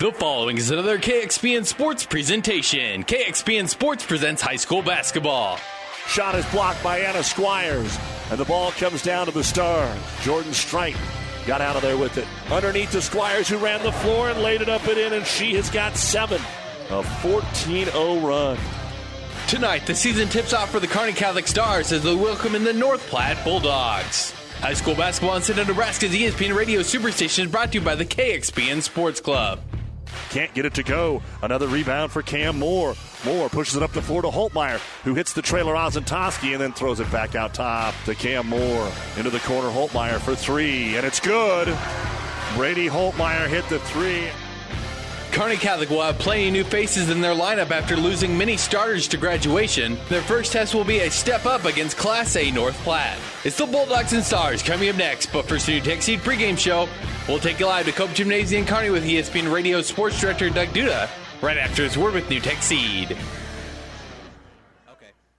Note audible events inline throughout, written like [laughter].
The following is another KXPN Sports presentation. KXPN Sports presents high school basketball. Shot is blocked by Anna Squires, and the ball comes down to the star. Jordan Strite got out of there with it. Underneath the Squires, who ran the floor and laid it up and in, and she has got seven. A 14 0 run. Tonight, the season tips off for the Kearney Catholic Stars as they welcome in the North Platte Bulldogs. High school basketball in Central Nebraska's ESPN Radio Superstation is brought to you by the KXPN Sports Club. Can't get it to go. Another rebound for Cam Moore. Moore pushes it up the floor to Holtmeyer, who hits the trailer Ozentowski and then throws it back out top to Cam Moore. Into the corner, Holtmeyer for three, and it's good. Brady Holtmeyer hit the three. Kearney Catholic will have plenty new faces in their lineup after losing many starters to graduation. Their first test will be a step up against Class A North Platte. It's the Bulldogs and Stars coming up next, but first, a New Tech Seed pregame show. We'll take you live to Cope Gymnasium Kearney with ESPN Radio Sports Director Doug Duda right after his word with New Tech Seed.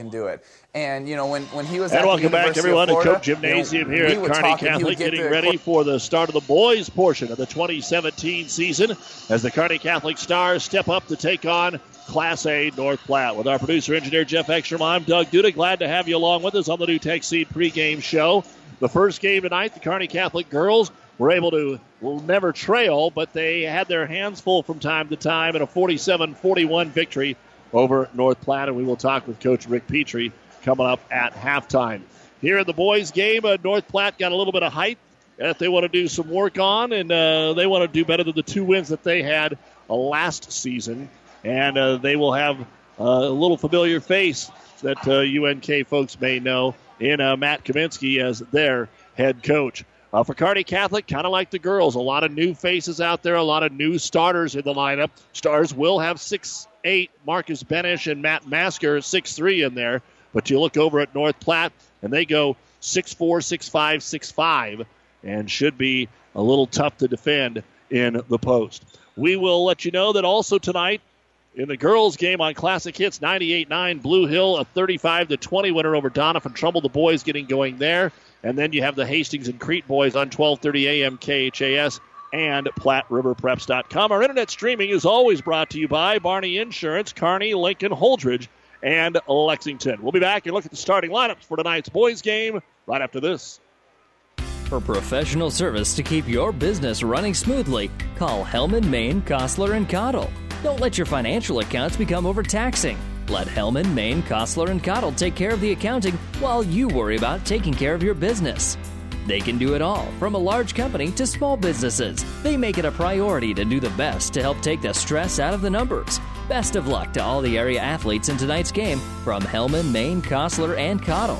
can do it. And you know, when, when he was and at welcome back everyone Florida, to Cope Gymnasium you know, here at Kearney Catholic, getting ready for the start of the boys portion of the 2017 season as the Kearney Catholic Stars step up to take on Class A North Platte. With our producer engineer Jeff Ekstrom, I'm Doug Duda. Glad to have you along with us on the New Tech Seed pregame show. The first game tonight, the Kearney Catholic girls were able to will never trail, but they had their hands full from time to time in a 47-41 victory over North Platte, and we will talk with Coach Rick Petrie coming up at halftime. Here in the boys' game, uh, North Platte got a little bit of height that they want to do some work on, and uh, they want to do better than the two wins that they had uh, last season. And uh, they will have uh, a little familiar face that UNK uh, folks may know in Matt Kaminsky as their head coach. Uh, for Kearney Catholic, kind of like the girls, a lot of new faces out there, a lot of new starters in the lineup. Stars will have six eight Marcus Benish and Matt Masker six three in there. But you look over at North Platte and they go six four, six five, six five, and should be a little tough to defend in the post. We will let you know that also tonight in the girls game on Classic Hits 98-9 Blue Hill a 35 to 20 winner over Doniphan Trumbull. The boys getting going there. And then you have the Hastings and Crete boys on 1230 AM KHAS and PlatteRiverPreps.com. Our internet streaming is always brought to you by Barney Insurance, Kearney, Lincoln, Holdrege, and Lexington. We'll be back and look at the starting lineups for tonight's boys game right after this. For professional service to keep your business running smoothly, call Hellman, Maine, Kostler, and Cottle. Don't let your financial accounts become overtaxing. Let Hellman, Maine, Kostler, and Cottle take care of the accounting while you worry about taking care of your business. They can do it all, from a large company to small businesses. They make it a priority to do the best to help take the stress out of the numbers. Best of luck to all the area athletes in tonight's game from Hellman, Maine, Kostler, and Cottle.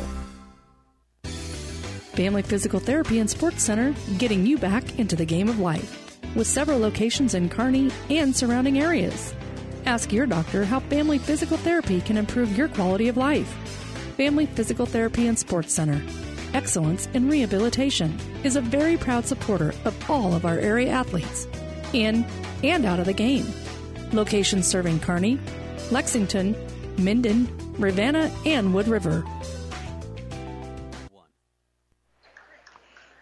Family Physical Therapy and Sports Center, getting you back into the game of life. With several locations in Kearney and surrounding areas. Ask your doctor how family physical therapy can improve your quality of life. Family Physical Therapy and Sports Center. Excellence in Rehabilitation is a very proud supporter of all of our area athletes, in and out of the game. Locations serving Kearney, Lexington, Minden, Ravenna, and Wood River.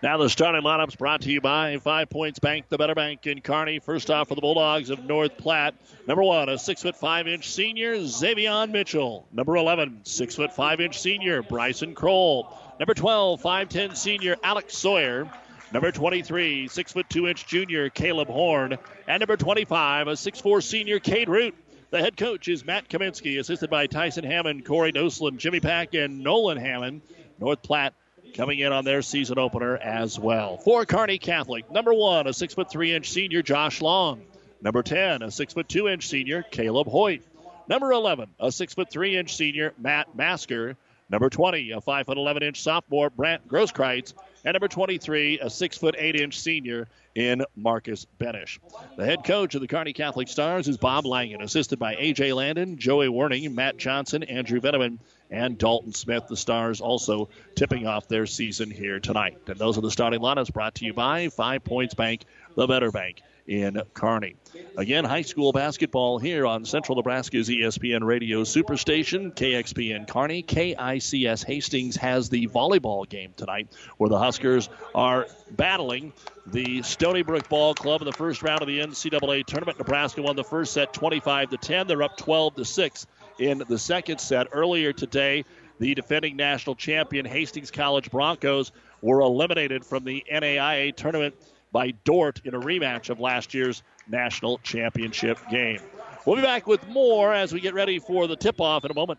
Now the starting lineups brought to you by Five Points Bank, the better bank in Kearney. First off for the Bulldogs of North Platte. Number one, a six foot five inch senior, Xavion Mitchell. Number 11, six foot five inch senior, Bryson Kroll. Number 12, 5'10 senior, Alex Sawyer. Number 23, six foot two inch junior, Caleb Horn. And number 25, a 6'4 senior, Cade Root. The head coach is Matt Kaminsky, assisted by Tyson Hammond, Corey Noslin, Jimmy Pack, and Nolan Hammond. North Platte coming in on their season opener as well. For Kearney Catholic, number one, a six foot three inch senior, Josh Long. Number 10, a six foot two inch senior, Caleb Hoyt. Number 11, a six foot three inch senior, Matt Masker. Number 20, a five foot 11 inch sophomore, Brant Grosskreitz. and number 23, a six foot eight inch senior in Marcus Benish. The head coach of the Kearney Catholic Stars is Bob Langen, assisted by A.J. Landon, Joey Werning, Matt Johnson, Andrew Veneman, and Dalton Smith. The Stars also tipping off their season here tonight. And those are the starting lineups brought to you by Five Points Bank, the better bank in Kearney. Again, high school basketball here on Central Nebraska's ESPN Radio Superstation, KXPN Kearney. KICS Hastings has the volleyball game tonight where the Huskers are battling the Stony Brook Ball Club in the first round of the NCAA tournament. Nebraska won the first set 25 to 10. They're up 12 to 6 in the second set. Earlier today, the defending national champion Hastings College Broncos were eliminated from the NAIA tournament by Dordt in a rematch of last year's national championship game. We'll be back with more as we get ready for the tip off in a moment.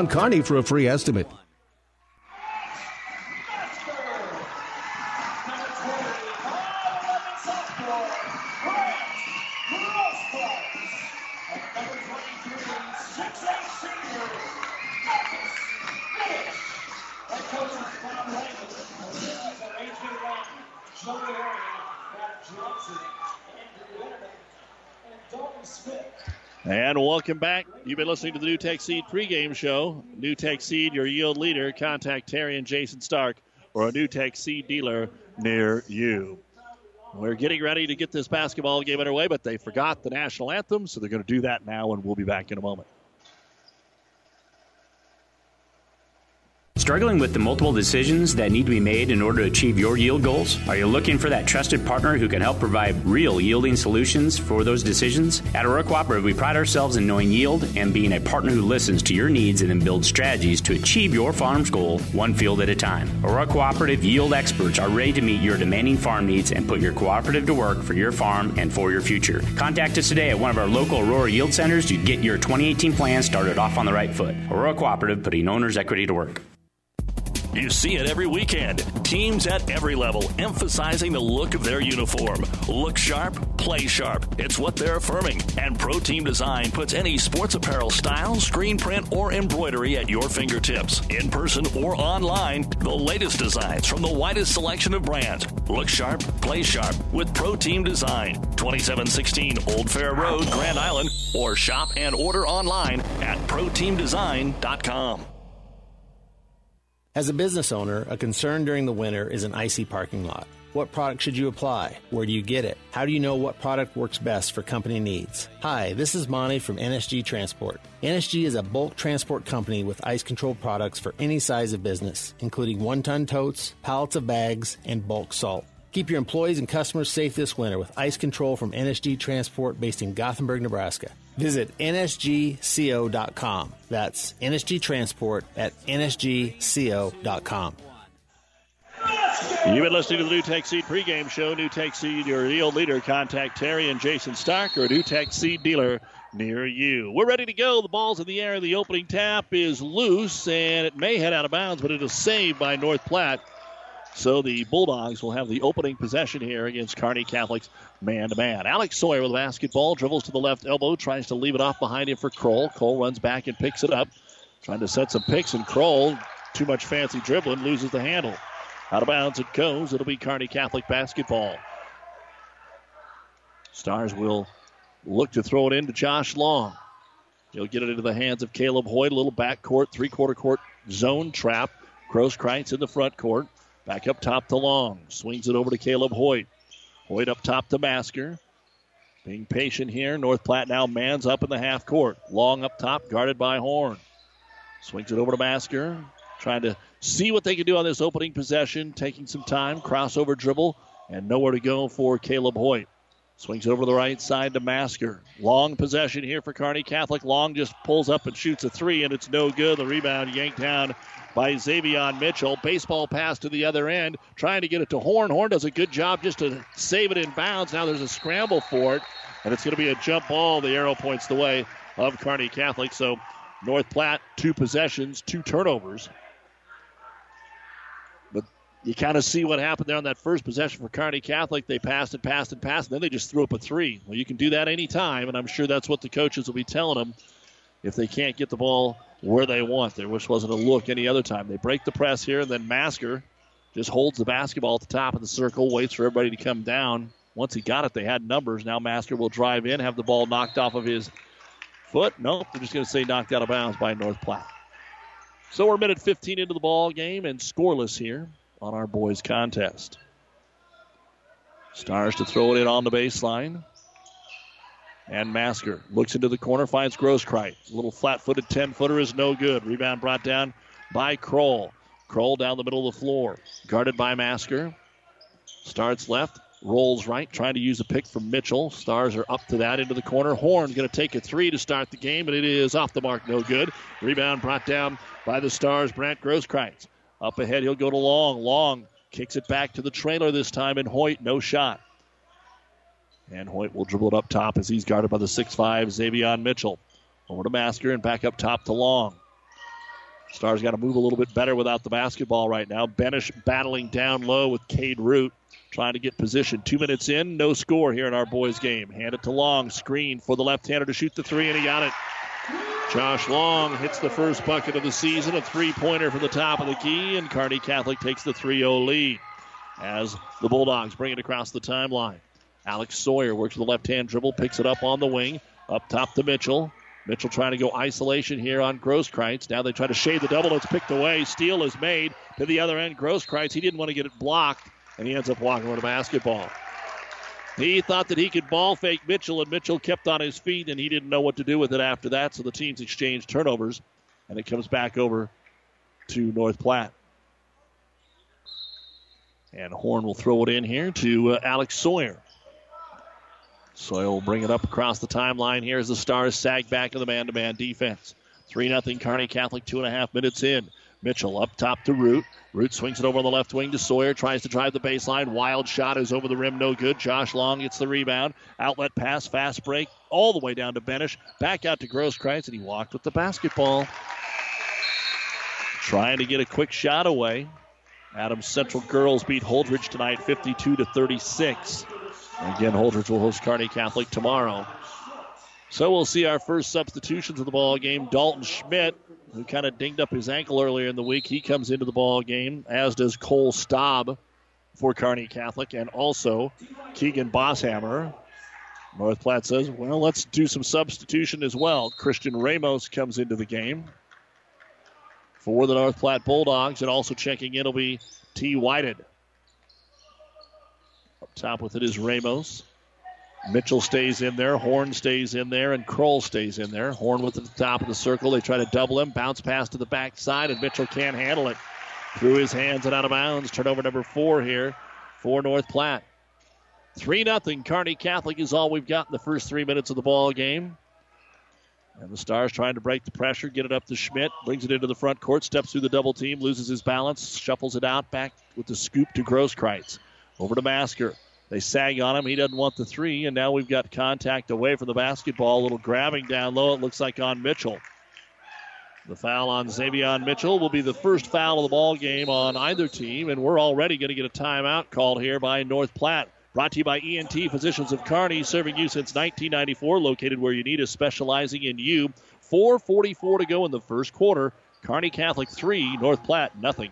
Kearney for a free estimate. Welcome back. You've been listening to the New Tech Seed pregame show. New Tech Seed, your yield leader. Contact Terry and Jason Stark or a New Tech Seed dealer near you. We're getting ready to get this basketball game underway, but they forgot the national anthem, so they're going to do that now, and we'll be back in a moment. Struggling with the multiple decisions that need to be made in order to achieve your yield goals? Are you looking for that trusted partner who can help provide real yielding solutions for those decisions? At Aurora Cooperative, we pride ourselves in knowing yield and being a partner who listens to your needs and then builds strategies to achieve your farm's goal one field at a time. Aurora Cooperative yield experts are ready to meet your demanding farm needs and put your cooperative to work for your farm and for your future. Contact us today at one of our local Aurora Yield Centers to get your 2018 plan started off on the right foot. Aurora Cooperative, putting owner's equity to work. You see it every weekend. Teams at every level emphasizing the look of their uniform. Look sharp, play sharp. It's what they're affirming. And Pro Team Design puts any sports apparel style, screen print, or embroidery at your fingertips. In person or online, the latest designs from the widest selection of brands. Look sharp, play sharp with Pro Team Design. 2716 Old Fair Road, Grand Island, or shop and order online at ProTeamDesign.com. As a business owner, a concern during the winter is an icy parking lot. What product should you apply? Where do you get it? How do you know what product works best for company needs? Hi, this is Monty from NSG Transport. NSG is a bulk transport company with ice control products for any size of business, including one ton totes, pallets of bags, and bulk salt. Keep your employees and customers safe this winter with ice control from NSG Transport based in Gothenburg, Nebraska. Visit nsgco.com. That's NSG Transport at nsgco.com. You've been listening to the New Tech Seed pregame show. New Tech Seed, your yield leader. Contact Terry and Jason Stark or a Tech Seed dealer near you. We're ready to go. The ball's in the air. The opening tap is loose, and it may head out of bounds, but it is saved by North Platte. So the Bulldogs will have the opening possession here against Kearney Catholics man to man. Alex Sawyer with the basketball dribbles to the left elbow, tries to leave it off behind him for Kroll. Cole runs back and picks it up, trying to set some picks, and Kroll, too much fancy dribbling, loses the handle. Out of bounds it goes. It'll be Kearney Catholic basketball. Stars will look to throw it into Josh Long. He'll get it into the hands of Caleb Hoyt. A little backcourt, three quarter court zone trap. Grosskreitz in the front court. Back up top to Long. Swings it over to Caleb Hoyt. Hoyt up top to Masker. Being patient here. North Platte now mans up in the half court. Long up top, guarded by Horn. Swings it over to Masker. Trying to see what they can do on this opening possession. Taking some time. Crossover dribble. And nowhere to go for Caleb Hoyt. Swings over the right side to Masker. Long possession here for Kearney Catholic. Long just pulls up and shoots a three, and it's no good. The rebound yanked down by Xavier Mitchell. Baseball pass to the other end, trying to get it to Horn. Horn does a good job just to save it in bounds. Now there's a scramble for it, and it's going to be a jump ball. The arrow points the way of Kearney Catholic. So North Platte, two possessions, two turnovers you kind of see what happened there on that first possession for Kearney Catholic. They passed and passed and passed, and then they just threw up a three. Well, you can do that anytime, and I'm sure that's what the coaches will be telling them if they can't get the ball where they want. There which wasn't a look any other time. They break the press here, and then Masker just holds the basketball at the top of the circle, waits for everybody to come down. Once he got it, they had numbers. Now Masker will drive in, have the ball knocked off of his foot. Nope, they're just going to say knocked out of bounds by North Platte. So we're minute 15 into the ball game and scoreless here on our boys contest. Stars to throw it in on the baseline. And Masker looks into the corner, finds Grosskreitz. A little flat footed 10 footer is no good. Rebound brought down by Kroll. Kroll down the middle of the floor. Guarded by Masker. Starts left, rolls right, trying to use a pick from Mitchell. Stars are up to that into the corner. Horn going to take a three to start the game, but it is off the mark, no good. Rebound brought down by the Stars, Brant Grosskreitz. Up ahead, he'll go to Long. Long kicks it back to the trailer this time, and Hoyt, no shot. And Hoyt will dribble it up top as he's guarded by the 6'5 Xavier Mitchell. Over to Masker and back up top to Long. Stars got to move a little bit better without the basketball right now. Benish battling down low with Cade Root trying to get position. Two minutes in, no score here in our boys' game. Hand it to Long, screen for the left-hander to shoot the three, and he got it. Josh Long hits the first bucket of the season, a three pointer from the top of the key, and Kearney Catholic takes the 3 0 lead as the Bulldogs bring it across the timeline. Alex Sawyer works with the left hand dribble, picks it up on the wing, up top to Mitchell. Mitchell trying to go isolation here on Grosskreitz. Now they try to shade the double. It's picked away. Steal is made to the other end. Grosskreitz, he didn't want to get it blocked, and he ends up walking with a basketball. He thought that he could ball fake Mitchell, and Mitchell kept on his feet, and he didn't know what to do with it after that. So the teams exchanged turnovers, and it comes back over to North Platte. And Horn will throw it in here to uh, Alex Sawyer. Sawyer will bring it up across the timeline here as the Stars sag back in the man to man defense. 3 0 Kearney Catholic, two and a half minutes in. Mitchell up top to Root. Root swings it over on the left wing to Sawyer. Tries to drive the baseline. Wild shot is over the rim. No good. Josh Long gets the rebound. Outlet pass. Fast break. All the way down to Benish. Back out to Grosskreitz, and he walked with the basketball. Trying to get a quick shot away. Adams Central girls beat Holdrege tonight 52 to 36. Again, Holdrege will host Kearney Catholic tomorrow. So we'll see our first substitutions of the ball game. Dalton Schmidt who kind of dinged up his ankle earlier in the week. He comes into the ball game, as does Cole Staub for Kearney Catholic, and also Keegan Bosshammer. North Platte says, well, let's do some substitution as well. Christian Ramos comes into the game for the North Platte Bulldogs, and also checking in will be T. Whited. Up top with it is Ramos. Mitchell stays in there, Horn stays in there, and Kroll stays in there. Horn with the top of the circle. They try to double him, bounce pass to the backside, and Mitchell can't handle it. Through his hands and out of bounds. Turnover number four here for North Platte. 3 0. Kearney Catholic is all we've got in the first three minutes of the ball game. And the Stars trying to break the pressure, get it up to Schmidt, brings it into the front court, steps through the double team, loses his balance, shuffles it out, back with the scoop to Grosskreitz. Over to Masker. They sag on him. He doesn't want the three, and now we've got contact away from the basketball. A little grabbing down low, it looks like on Mitchell. The foul on Xavier Mitchell will be the first foul of the ball game on either team, and we're already going to get a timeout called here by North Platte. Brought to you by ENT Physicians of Kearney, serving you since 1994, located where you need us, specializing in you. 4:44 to go in the first quarter. Kearney Catholic three, North Platte nothing.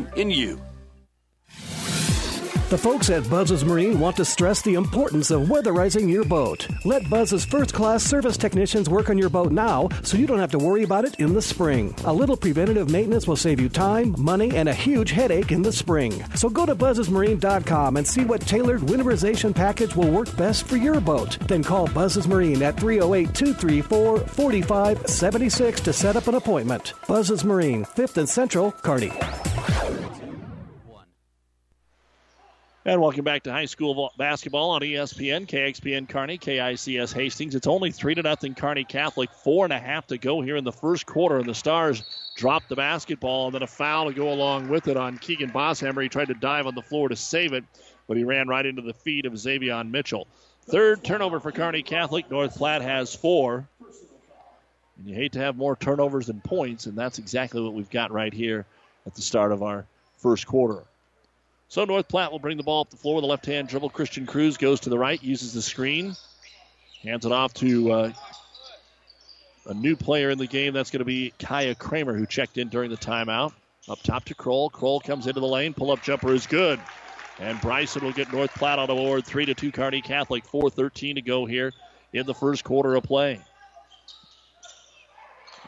in you. The folks at Buzz's Marine want to stress the importance of weatherizing your boat. Let Buzz's first class service technicians work on your boat now so you don't have to worry about it in the spring. A little preventative maintenance will save you time, money, and a huge headache in the spring. So go to buzzesmarine.com and see what tailored winterization package will work best for your boat. Then call Buzz's Marine at 308 234 4576 to set up an appointment. Buzz's Marine, 5th and Central, Kearney. And welcome back to high school basketball on ESPN, KXPN Kearney, KICS Hastings. It's only three to nothing Kearney Catholic. Four and a half to go here in the first quarter, and the Stars drop the basketball, and then a foul to go along with it on Keegan Bosshammer. He tried to dive on the floor to save it, but he ran right into the feet of Xavier Mitchell. Third turnover for Kearney Catholic. North Platte has four. And you hate to have more turnovers than points, and that's exactly what we've got right here at the start of our first quarter. So North Platte will bring the ball up the floor with a left hand dribble. Christian Cruz goes to the right, uses the screen, hands it off to uh, a new player in the game. That's going to be Kaya Kramer, who checked in during the timeout. Up top to Kroll. Kroll comes into the lane. Pull up jumper is good. And Bryson will get North Platte on the board. 3 to 2 Kearney Catholic. 4.13 to go here in the first quarter of play.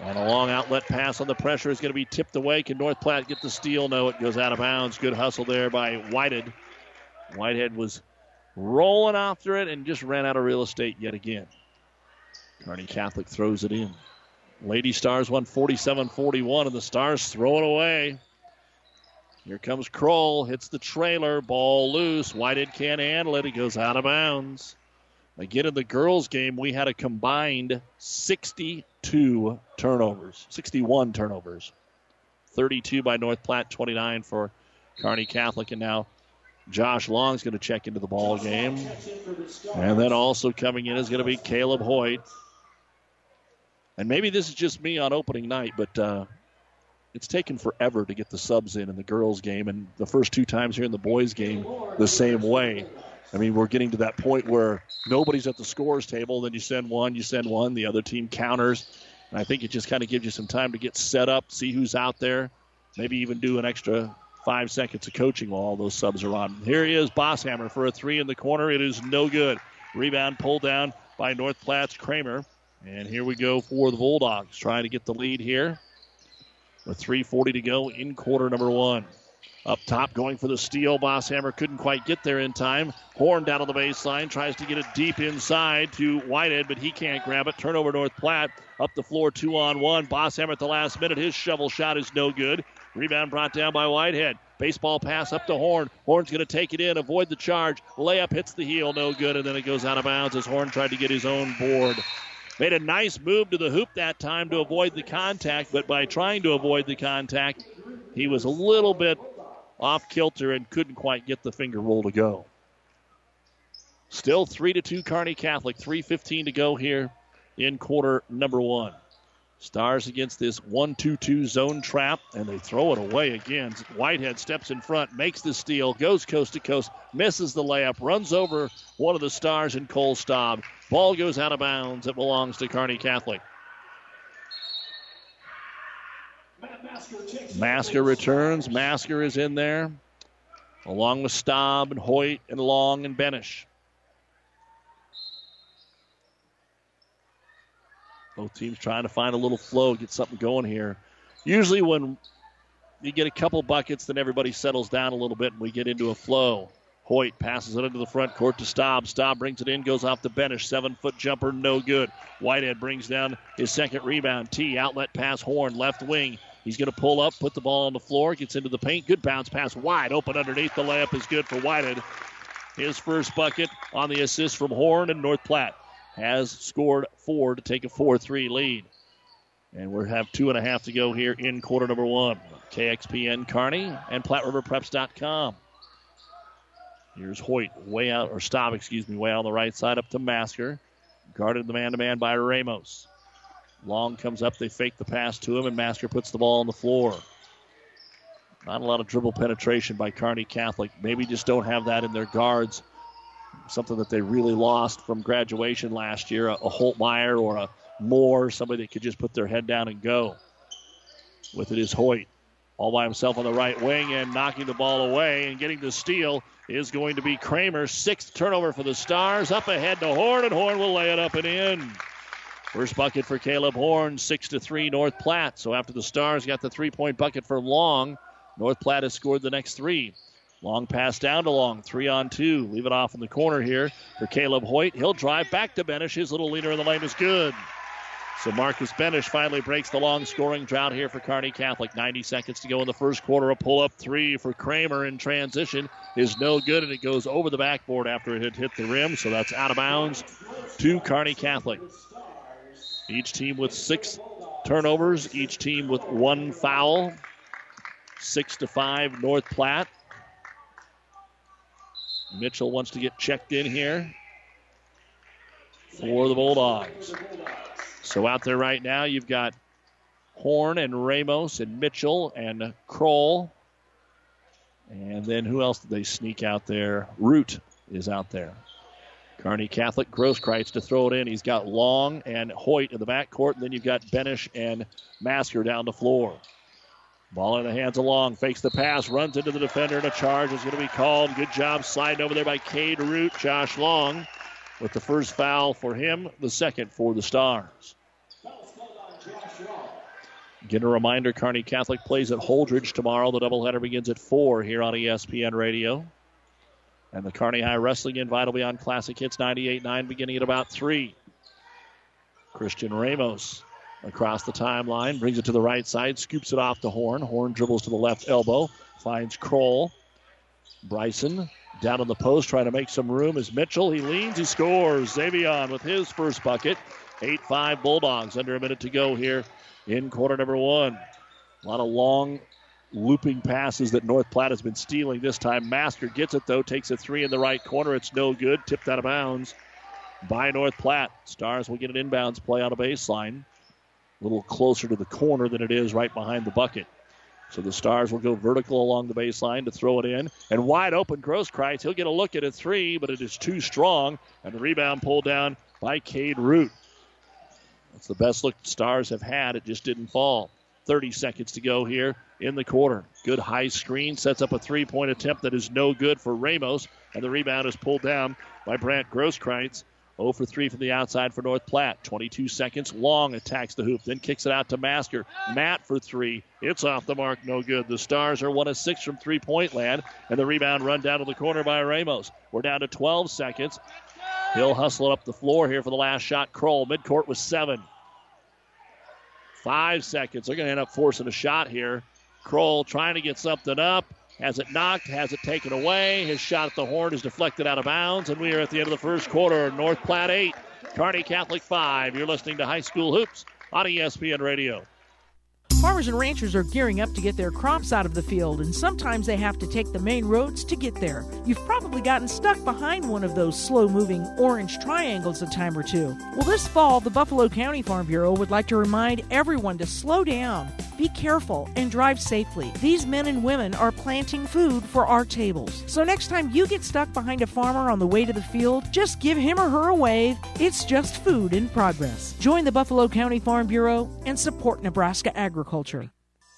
And a long outlet pass on the pressure is going to be tipped away. Can North Platte get the steal? No, it goes out of bounds. Good hustle there by Whitehead. Whitehead was rolling after it and just ran out of real estate yet again. Kearney Catholic throws it in. Lady Stars won 47 41, and the Stars throw it away. Here comes Kroll, hits the trailer, ball loose. Whitehead can't handle it. It goes out of bounds. Again, in the girls' game, we had a combined 62 turnovers, 61 turnovers. 32 by North Platte, 29 for Kearney Catholic, and now Josh Long is going to check into the ball game. And then also coming in is going to be Caleb Hoyt. And maybe this is just me on opening night, but uh, it's taken forever to get the subs in in the girls' game, and the first two times here in the boys' game, the same way. I mean, we're getting to that point where nobody's at the scores table. Then you send one, you send one, the other team counters. And I think it just kind of gives you some time to get set up, see who's out there, maybe even do an extra five seconds of coaching while all those subs are on. Here he is, Bosshammer for a three in the corner. It is no good. Rebound pulled down by North Platte's Kramer. And here we go for the Bulldogs, trying to get the lead here. With 3.40 to go in quarter number one. Up top, going for the steal. Bosshammer couldn't quite get there in time. Horn down on the baseline, tries to get it deep inside to Whitehead, but he can't grab it. Turnover North Platte. Up the floor, two on one. Bosshammer at the last minute. His shovel shot is no good. Rebound brought down by Whitehead. Baseball pass up to Horn. Horn's going to take it in, avoid the charge. Layup hits the heel, no good, and then it goes out of bounds as Horn tried to get his own board. Made a nice move to the hoop that time to avoid the contact, but by trying to avoid the contact, he was a little bit off kilter and couldn't quite get the finger roll to go. Still 3 to 2 Kearney Catholic. 3.15 to go here in quarter number one. Stars against this 1 2 2 zone trap, and they throw it away again. Whitehead steps in front, makes the steal, goes coast to coast, misses the layup, runs over one of the Stars in Cole Staub. Ball goes out of bounds. It belongs to Kearney Catholic. Masker returns. Masker is in there, along with Staub and Hoyt and Long and Benish. Both teams trying to find a little flow, get something going here. Usually, when you get a couple buckets, then everybody settles down a little bit and we get into a flow. Hoyt passes it into the front court to Staub. Staub brings it in, goes off the Benish. Seven foot jumper, no good. Whitehead brings down his second rebound. T outlet pass, Horn, left wing. He's going to pull up, put the ball on the floor, gets into the paint. Good bounce pass, wide open underneath. The layup is good for Whitehead. His first bucket on the assist from Horn and North Platte has scored four to take a 4 3 lead. And we have two and a half to go here in quarter number one. KXPN Kearney and PlatteRiverPreps.com. Here's Hoyt way out, or stop, excuse me, way on the right side up to Masker. Guarded the man to man by Ramos. Long comes up, they fake the pass to him, and Masker puts the ball on the floor. Not a lot of dribble penetration by Kearney Catholic. Maybe just don't have that in their guards. Something that they really lost from graduation last year. A, a Holtmeyer or a Moore, somebody that could just put their head down and go. With it is Hoyt. All by himself on the right wing and knocking the ball away and getting the steal is going to be Kramer. Sixth turnover for the Stars. Up ahead to Horn, and Horn will lay it up and in. First bucket for Caleb Horn, six to three North Platte. So after the Stars got the three-point bucket for Long, North Platte has scored the next three. Long pass down to Long, three on two. Leave it off in the corner here for Caleb Hoyt. He'll drive back to Benish. His little leader in the lane is good. So Marcus Benish finally breaks the long scoring drought here for Kearney Catholic. 90 seconds to go in the first quarter. A pull up three for Kramer in transition is no good, and it goes over the backboard after it had hit the rim. So that's out of bounds to Kearney Catholic. Each team with six turnovers, each team with one foul. Six to five, North Platte. Mitchell wants to get checked in here for the Bulldogs. So out there right now, you've got Horn and Ramos and Mitchell and Kroll. And then who else did they sneak out there? Root is out there. Kearney Catholic, Grosskreitz to throw it in. He's got Long and Hoyt in the backcourt. And then you've got Benish and Masker down the floor. Ball in the hands of Long. Fakes the pass, runs into the defender, and a charge is going to be called. Good job sliding over there by Cade Root. Josh Long with the first foul for him, the second for the Stars. Again, a reminder Kearney Catholic plays at Holdrege tomorrow. The doubleheader begins at 4 here on ESPN Radio. And the Kearney High Wrestling Invite will be on Classic Hits 98.9 beginning at about 3. Christian Ramos across the timeline, brings it to the right side, scoops it off the Horn. Horn dribbles to the left elbow, finds Kroll. Bryson down on the post, trying to make some room is Mitchell. He leans, he scores. Xavion with his first bucket. 8 5 Bulldogs, under a minute to go here in quarter number one. A lot of long looping passes that North Platte has been stealing this time. Masker gets it though, takes a three in the right corner. It's no good, tipped out of bounds by North Platte. Stars will get an inbounds play on a baseline, a little closer to the corner than it is right behind the bucket. So the Stars will go vertical along the baseline to throw it in. And wide open, Grosskreitz. He'll get a look at a three, but it is too strong. And the rebound pulled down by Cade Root. That's the best look Stars have had. It just didn't fall. 30 seconds to go here in the quarter. Good high screen sets up a three point attempt that is no good for Ramos. And the rebound is pulled down by Brant Grosskreitz. 0 for 3 from the outside for North Platte. 22 seconds. Long attacks the hoop, then kicks it out to Masker. Matt for three. It's off the mark, no good. The Stars are 1 of 6 from three point land, and the rebound run down to the corner by Ramos. We're down to 12 seconds. He'll hustle up the floor here for the last shot. Kroll, midcourt with seven. Five seconds. They're going to end up forcing a shot here. Kroll trying to get something up. Has it knocked? Has it taken away? His shot at the horn is deflected out of bounds, and we are at the end of the first quarter. North Platte 8, Kearney Catholic 5. You're listening to High School Hoops on ESPN Radio. Farmers and ranchers are gearing up to get their crops out of the field, and sometimes they have to take the main roads to get there. You've probably gotten stuck behind one of those slow moving orange triangles a time or two. Well, this fall, the Buffalo County Farm Bureau would like to remind everyone to slow down, be careful, and drive safely. These men and women are planting food for our tables. So next time you get stuck behind a farmer on the way to the field, just give him or her a wave. It's just food in progress. Join the Buffalo County Farm Bureau and support Nebraska agriculture.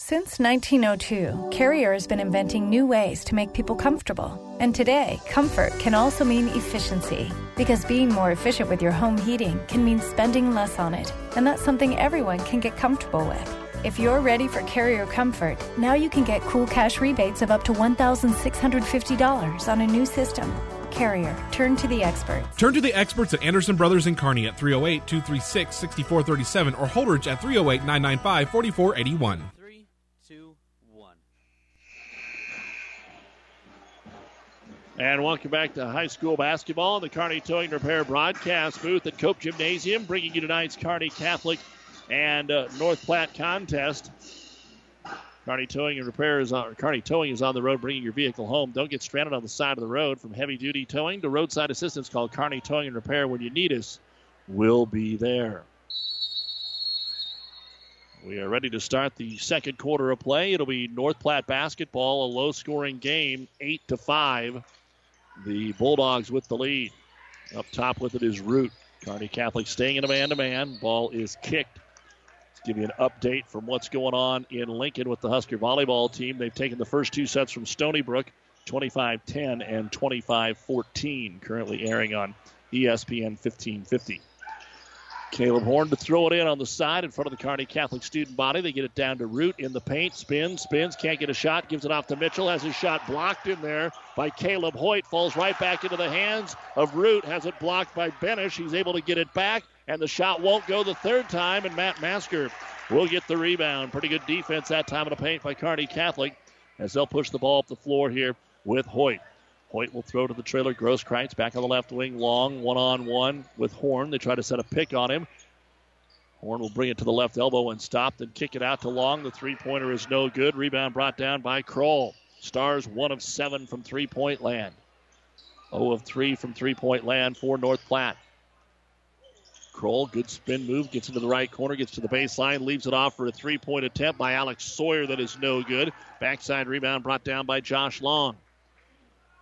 Since 1902, Carrier has been inventing new ways to make people comfortable. And today, comfort can also mean efficiency. Because being more efficient with your home heating can mean spending less on it. And that's something everyone can get comfortable with. If you're ready for Carrier Comfort, now you can get cool cash rebates of up to $1,650 on a new system. Carrier, turn to the experts. Turn to the experts at Anderson Brothers and Kearney at 308 236 6437 or Holdrege at 308 995 4481. Three, oh two, one. And welcome back to high school basketball in the Kearney Towing Repair broadcast booth at Cope Gymnasium, bringing you tonight's Kearney Catholic and uh, North Platte contest. Kearney Towing and Repair is on. Kearney Towing is on the road, bringing your vehicle home. Don't get stranded on the side of the road. From heavy duty towing to roadside assistance, call Kearney Towing and Repair when you need us. We'll be there. We are ready to start the second quarter of play. It'll be North Platte basketball, a low-scoring game, eight to five. The Bulldogs with the lead. Up top with it is Root. Carney Catholic staying in a man-to-man. Ball is kicked. Give you an update from what's going on in Lincoln with the Husker volleyball team. They've taken the first two sets from Stony Brook, 25-10 and 25-14. Currently airing on ESPN 1550. Caleb Horn to throw it in on the side in front of the Kearney Catholic student body. They get it down to Root in the paint. Spins, spins, can't get a shot. Gives it off to Mitchell. Has his shot blocked in there by Caleb Hoyt. Falls right back into the hands of Root. Has it blocked by Benish. He's able to get it back, and the shot won't go the third time. And Matt Masker will get the rebound. Pretty good defense that time in the paint by Kearney Catholic as they'll push the ball up the floor here with Hoyt. Hoyt will throw to the trailer. Grosskreitz back on the left wing. Long one on one with Horn. They try to set a pick on him. Horn will bring it to the left elbow and stop, then kick it out to Long. The three pointer is no good. Rebound brought down by Kroll. Stars one of seven from three point land. 0 of 3 from three point land for North Platte. Kroll, good spin move, gets into the right corner, gets to the baseline, leaves it off for a three point attempt by Alex Sawyer that is no good. Backside rebound brought down by Josh Long.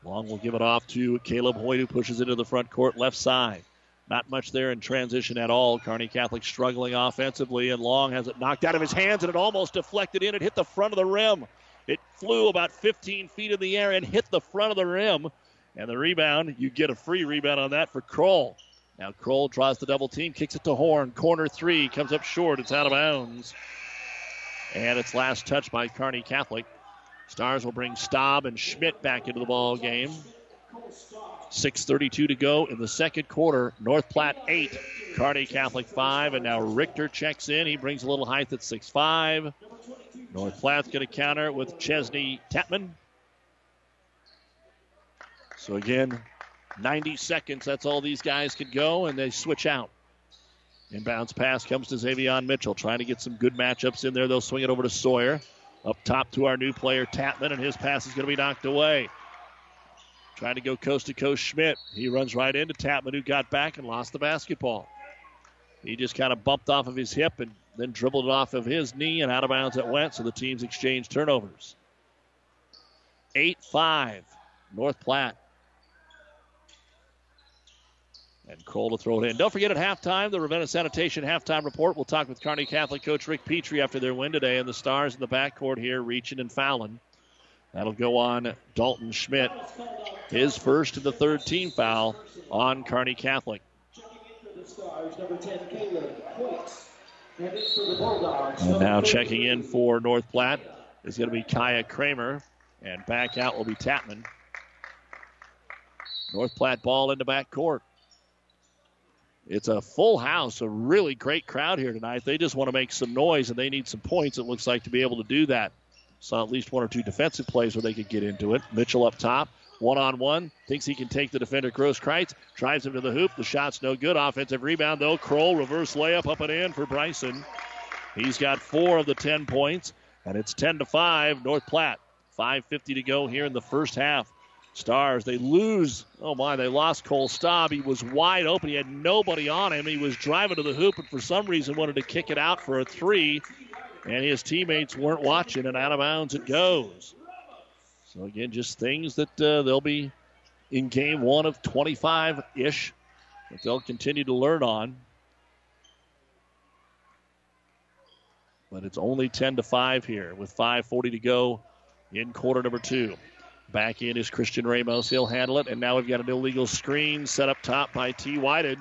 Long will give it off to Caleb Hoyt, who pushes into the front court left side. Not much there in transition at all. Kearney Catholic struggling offensively, and Long has it knocked out of his hands, and it almost deflected in. It hit the front of the rim. It flew about 15 feet in the air and hit the front of the rim. And the rebound, you get a free rebound on that for Kroll. Now Kroll draws the double team, kicks it to Horn. Corner three comes up short. It's out of bounds. And it's last touch by Kearney Catholic. Stars will bring Staub and Schmidt back into the ball game. 6.32 to go in the second quarter. North Platte 8, Kearney Catholic 5, and now Richter checks in. He brings a little height at 6'5. North Platte's going to counter with Chesney Tatman. So again, 90 seconds, that's all these guys can go, and they switch out. Inbounds pass comes to Xavier Mitchell, trying to get some good matchups in there. They'll swing it over to Sawyer. Up top to our new player, Tatman, and his pass is going to be knocked away. Trying to go coast to coast, Schmidt. He runs right into Tatman, who got back and lost the basketball. He just kind of bumped off of his hip and then dribbled it off of his knee, and out of bounds it went, so the teams exchanged turnovers. 8 5, North Platte. And Cole to throw it in. Don't forget at halftime, the Ravenna Sanitation halftime report. We'll talk with Kearney Catholic coach Rick Petrie after their win today, and the Stars in the backcourt here reaching and fouling. That'll go on Dalton Schmidt. His first and the third team foul on Kearney Catholic. And now checking in for North Platte is going to be Kaya Kramer. And back out will be Tatman. North Platte ball into back court. It's a full house, a really great crowd here tonight. They just want to make some noise and they need some points, it looks like, to be able to do that. Saw at least one or two defensive plays where they could get into it. Mitchell up top, one on one, thinks he can take the defender Grosskreitz, drives him to the hoop. The shot's no good. Offensive rebound though. Kroll reverse layup up and in for Bryson. He's got four of the ten points, and it's ten to five. North Platte. 5:50 to go here in the first half. Stars, they lose. Oh my, they lost Cole Staub. He was wide open. He had nobody on him. He was driving to the hoop and for some reason wanted to kick it out for a three. And his teammates weren't watching, and out of bounds it goes. So again, just things that uh, they'll be in game one of 25 ish that they'll continue to learn on. But it's only 10 to 5 here with 5.40 to go in quarter number two. Back in is Christian Ramos. He'll handle it. And now we've got an illegal screen set up top by T. Whited.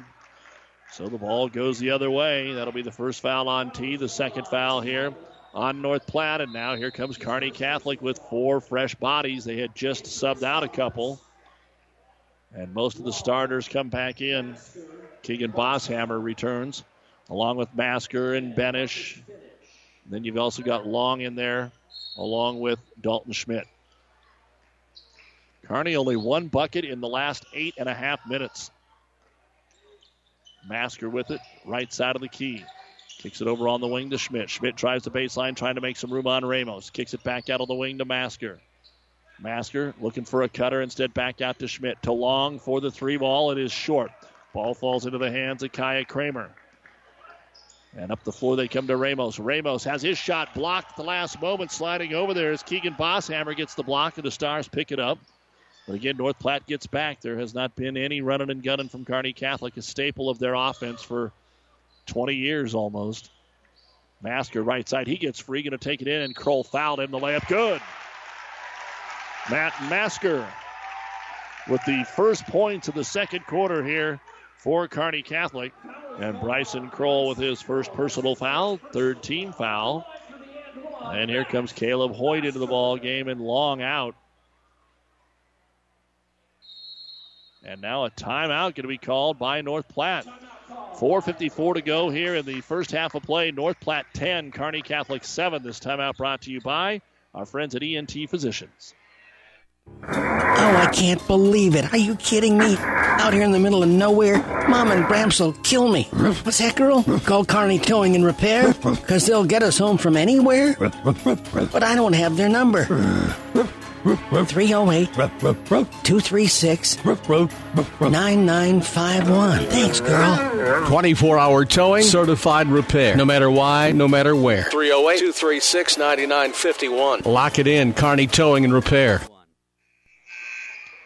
So the ball goes the other way. That'll be the first foul on T, the second foul here on North Platte. And now here comes Kearney Catholic with four fresh bodies. They had just subbed out a couple. And most of the starters come back in. Keegan Bosshammer returns, along with Masker and Benish. Then you've also got Long in there, along with Dalton Schmidt. Kearney only one bucket in the last eight and a half minutes. Masker with it, right side of the key. Kicks it over on the wing to Schmidt. Schmidt drives the baseline, trying to make some room on Ramos. Kicks it back out of the wing to Masker. Masker looking for a cutter, instead back out to Schmidt. To Long for the three ball. It is short. Ball falls into the hands of Kaya Kramer. And up the floor they come to Ramos. Ramos has his shot blocked at the last moment, sliding over there as Keegan Bosshammer gets the block, and the Stars pick it up. But again, North Platte gets back. There has not been any running and gunning from Kearney Catholic, a staple of their offense for 20 years almost. Masker right side. He gets free, going to take it in, and Kroll fouled him. The layup good. Matt Masker with the first points of the second quarter here for Kearney Catholic. And Bryson Kroll with his first personal foul, third team foul. And here comes Caleb Hoyt into the ball game and long out. And now a timeout going to be called by North Platte. 4.54 to go here in the first half of play. North Platte 10, Kearney Catholic 7. This timeout brought to you by our friends at ENT Physicians. Oh, I can't believe it. Are you kidding me? Out here in the middle of nowhere, Mom and Gramps will kill me. What's that, girl? Call Kearney Towing and Repair? Because they'll get us home from anywhere? But I don't have their number. 308 236 9951. Thanks, girl. 24 hour towing, certified repair. No matter why, no matter where. 308 236 9951. Lock it in, Kearney Towing and Repair.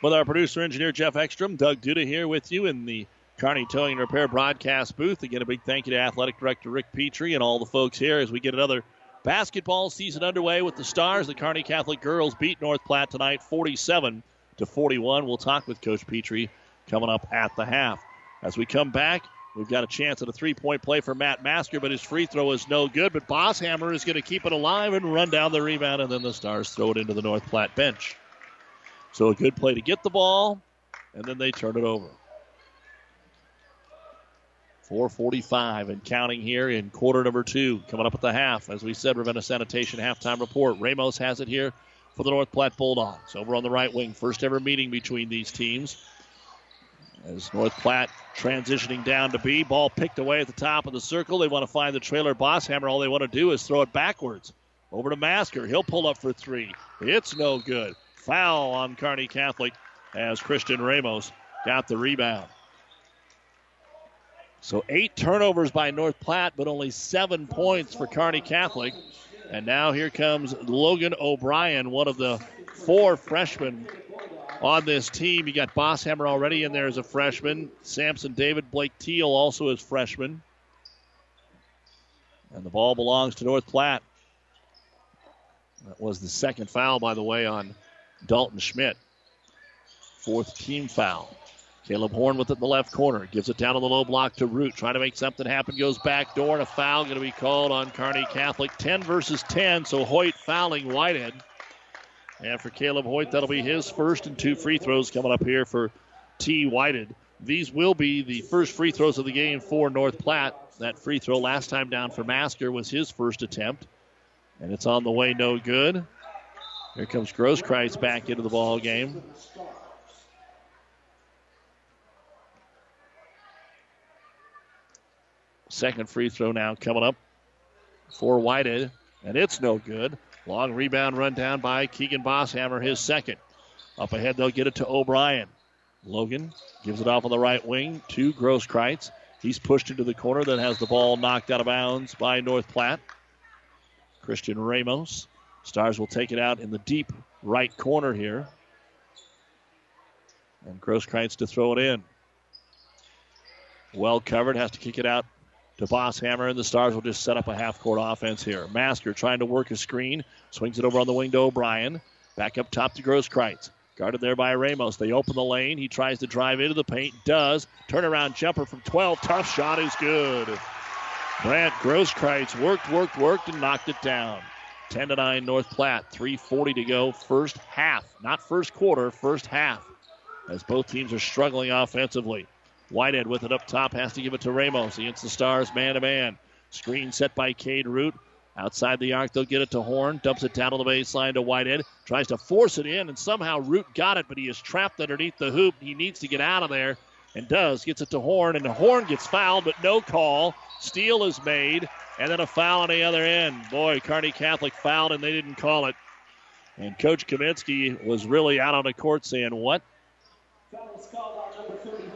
With our producer engineer Jeff Ekstrom, Doug Duda here with you in the Kearney Towing and Repair broadcast booth. Again, a big thank you to Athletic Director Rick Petrie and all the folks here as we get another basketball season underway with the Stars. The Kearney Catholic girls beat North Platte tonight 47 to 41. We'll talk with Coach Petrie coming up at the half. As we come back, we've got a chance at a three point play for Matt Masker, but his free throw is no good. But Bosshammer is going to keep it alive and run down the rebound, and then the Stars throw it into the North Platte bench. So a good play to get the ball, and then they turn it over. 445 and counting here in quarter number two. Coming up at the half. As we said, Ravenna Sanitation halftime report. Ramos has it here for the North Platte Bulldogs. Over on the right wing. First ever meeting between these teams. As North Platte transitioning down to B. Ball picked away at the top of the circle. They want to find the trailer Bosshammer. All they want to do is throw it backwards. Over to Masker. He'll pull up for three. It's no good. Foul on Kearney Catholic as Christian Ramos got the rebound. So eight turnovers by North Platte, but only seven points for Kearney Catholic. And now here comes Logan O'Brien, one of the four freshmen on this team. You got Bosshammer already in there as a freshman. Samson David Blake Teal also as freshman. And the ball belongs to North Platte. That was the second foul, by the way, on Dalton Schmidt. Fourth team foul. Caleb Horn with it in the left corner. Gives it down on the low block to Root. Trying to make something happen. Goes back door and a foul going to be called on Kearney Catholic. 10 versus 10. So Hoyt fouling Whitehead. And for Caleb Hoyt, that'll be his first and two free throws coming up here for T. Whitehead. These will be the first free throws of the game for North Platte. That free throw last time down for Masker was his first attempt. And it's on the way, no good. Here comes Grosskreitz back into the ball game. Second free throw now coming up for Whitehead, and it's no good. Long rebound run down by Keegan Bosshammer, his second. Up ahead, they'll get it to O'Brien. Logan gives it off on the right wing to Grosskreitz. He's pushed into the corner, then has the ball knocked out of bounds by North Platte. Christian Ramos. Stars will take it out in the deep right corner here. And Grosskreitz to throw it in. Well covered, has to kick it out to Bosshammer, and the Stars will just set up a half court offense here. Masker trying to work a screen, swings it over on the wing to O'Brien. Back up top to Grosskreitz. Guarded there by Ramos. They open the lane. He tries to drive into the paint. Does. Turnaround jumper from 12. Tough shot is good. Brant Grosskreitz worked, worked, worked, and knocked it down. 10 to 9 North Platte. 3.40 to go. First half. Not first quarter, first half. As both teams are struggling offensively. Whitehead with it up top, has to give it to Ramos against the Stars man to man. Screen set by Cade Root. Outside the arc, they'll get it to Horn. Dumps it down on the baseline to Whitehead. Tries to force it in, and somehow Root got it, but he is trapped underneath the hoop. He needs to get out of there. and does. Gets it to Horn, and Horn gets fouled, but no call. Steal is made, and then a foul on the other end. Boy, Kearney Catholic fouled, and they didn't call it. And Coach Kaminsky was really out on the court saying, What?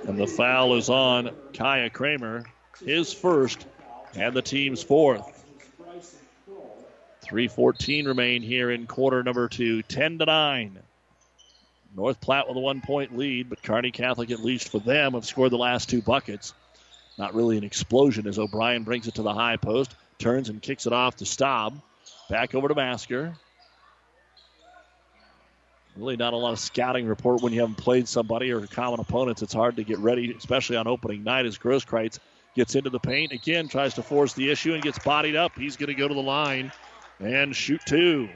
And the foul is on Kaya Kramer, his first, and the team's fourth. 3.14 remain here in quarter number two, 10 to 9. North Platte with a one point lead, but Kearney Catholic, at least for them, have scored the last two buckets. Not really an explosion as O'Brien brings it to the high post, turns and kicks it off to Staub. Back over to Masker. Really not a lot of scouting report when you haven't played somebody or common opponents. It's hard to get ready, especially on opening night as Grosskreitz gets into the paint. Again, tries to force the issue and gets bodied up. He's going to go to the line and shoot two.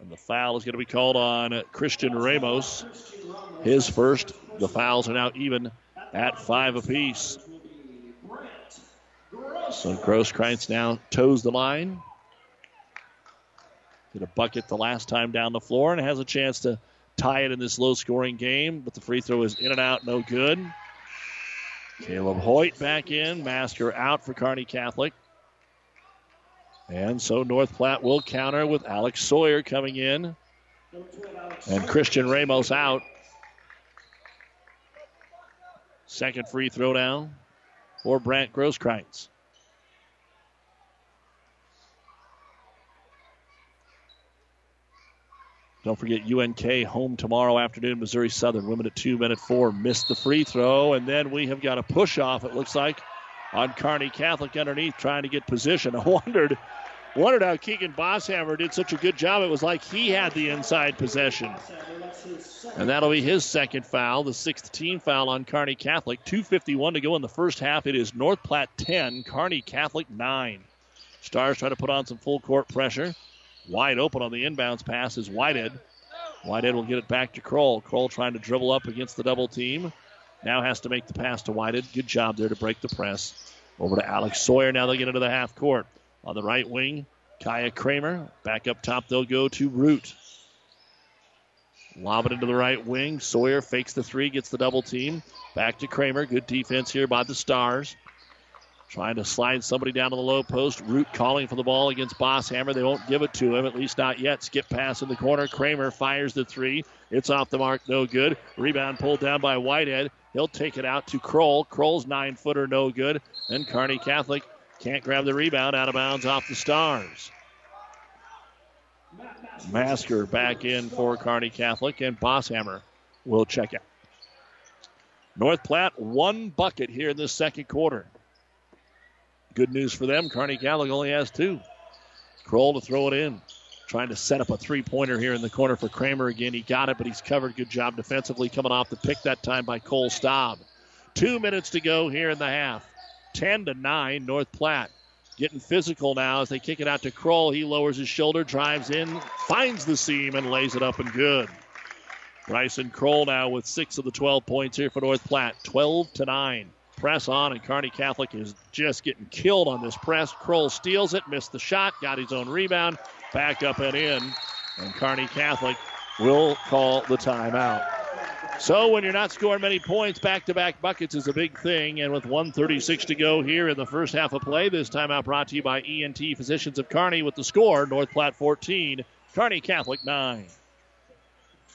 And the foul is going to be called on Christian Ramos. His first. The fouls are now even at five apiece. So Grosskreitz now toes the line. Did a bucket the last time down the floor and has a chance to tie it in this low scoring game, but the free throw is in and out, no good. Caleb Hoyt back in, Masker out for Kearney Catholic. And so North Platte will counter with Alex Sawyer coming in and Christian Ramos out. Second free throw down for Brant Grosskreitz. Don't forget UNK home tomorrow afternoon. Missouri Southern women at two, men at four. Missed the free throw, and then we have got a push off. It looks like on Kearney Catholic underneath, trying to get position. [laughs] I wondered, wondered how Keegan Bosshammer did such a good job. It was like he had the inside possession, and that'll be his second foul, the sixth team foul on Kearney Catholic. 2:51 to go in the first half. It is North Platte 10, Kearney Catholic 9. Stars try to put on some full court pressure. Wide open on the inbounds pass is Whitehead. Whitehead will get it back to Kroll. Kroll trying to dribble up against the double team. Now has to make the pass to Whitehead. Good job there to break the press. Over to Alex Sawyer. Now they get into the half court. On the right wing, Kaya Kramer. Back up top, they'll go to Root. Lob it into the right wing. Sawyer fakes the three, gets the double team. Back to Kramer. Good defense here by the Stars. Trying to slide somebody down to the low post. Root calling for the ball against Bosshammer. They won't give it to him, at least not yet. Skip pass in the corner. Kramer fires the three. It's off the mark, no good. Rebound pulled down by Whitehead. He'll take it out to Kroll. Kroll's nine footer, no good. Then Kearney Catholic can't grab the rebound out of bounds off the Stars. Masker back in for Kearney Catholic, and Bosshammer will check out. North Platte, one bucket here in the second quarter. Good news for them. Kearney Catholic only has two. Kroll to throw it in. Trying to set up a three pointer here in the corner for Kramer again. He got it, but he's covered. Good job defensively coming off the pick that time by Cole Staub. Two minutes to go here in the half. 10 to 9, North Platte. Getting physical now as they kick it out to Kroll. He lowers his shoulder, drives in, finds the seam, and lays it up and good. Bryson Kroll now with six of the 12 points here for North Platte. 12 to 9 press on, and Kearney Catholic is just getting killed on this press. Kroll steals it, missed the shot, got his own rebound, back up and in, and Kearney Catholic will call the timeout. So when you're not scoring many points, back-to-back buckets is a big thing. And with 136 to go here in the first half of play, this timeout brought to you by ENT Physicians of Kearney with the score: North Platte 14, Kearney Catholic 9.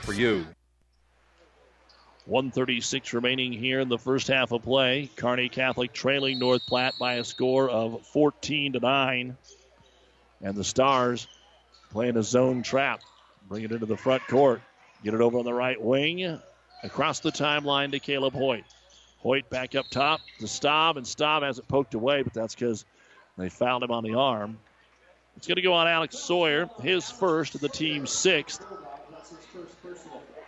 for you. 136 remaining here in the first half of play. Kearney Catholic trailing North Platte by a score of 14 to 9. And the Stars playing a zone trap. Bring it into the front court. Get it over on the right wing. Across the timeline to Caleb Hoyt. Hoyt back up top to Staub, and Staub has it poked away, but that's because they fouled him on the arm. It's going to go on Alex Sawyer, his first of the team's sixth.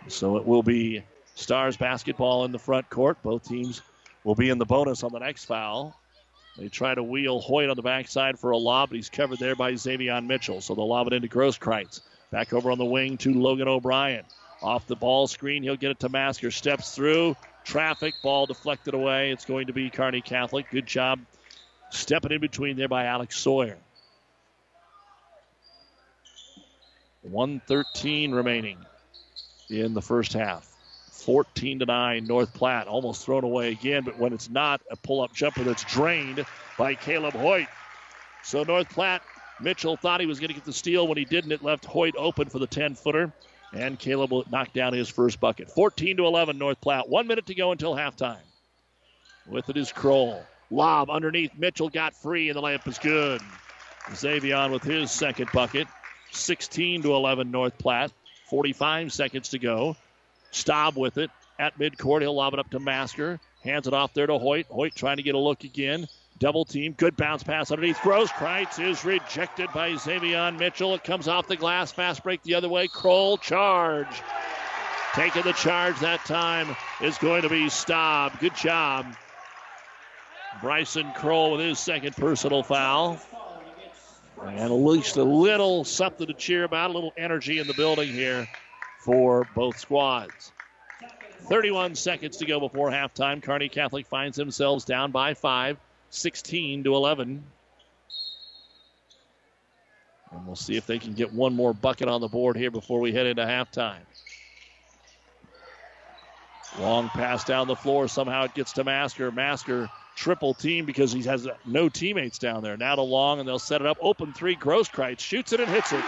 So it will be Stars basketball in the front court. Both teams will be in the bonus on the next foul. They try to wheel Hoyt on the backside for a lob, but he's covered there by Xavier Mitchell. So they'll lob it into Grosskreitz. Back over on the wing to Logan O'Brien. Off the ball screen, he'll get it to Masker. Steps through. Traffic. Ball deflected away. It's going to be Kearney Catholic. Good job stepping in between there by Alex Sawyer. 113 remaining in the first half. 14 to 9, North Platte. Almost thrown away again, but when it's not, a pull up jumper that's drained by Caleb Hoyt. So North Platte, Mitchell thought he was going to get the steal. When he didn't, it left Hoyt open for the 10 footer. And Caleb will knock down his first bucket. 14 to 11, North Platte. One minute to go until halftime. With it is Kroll. Lob underneath. Mitchell got free, and the layup is good. Xavier with his second bucket. 16 to 11, North Platte. 45 seconds to go. Staub with it at midcourt. He'll lob it up to Masker. Hands it off there to Hoyt. Hoyt trying to get a look again. Double team. Good bounce pass underneath. Grosskreitz is rejected by Xavier Mitchell. It comes off the glass. Fast break the other way. Kroll charge. Taking the charge that time is going to be Staub. Good job. Bryson Kroll with his second personal foul. And at least a little something to cheer about, a little energy in the building here for both squads. 31 seconds to go before halftime. Kearney Catholic finds themselves down by five, 16 to 11. And we'll see if they can get one more bucket on the board here before we head into halftime. Long pass down the floor. Somehow it gets to Masker. Masker triple team because he has no teammates down there. Now to Long, and they'll set it up. Open three. Grosskreitz shoots it and hits it.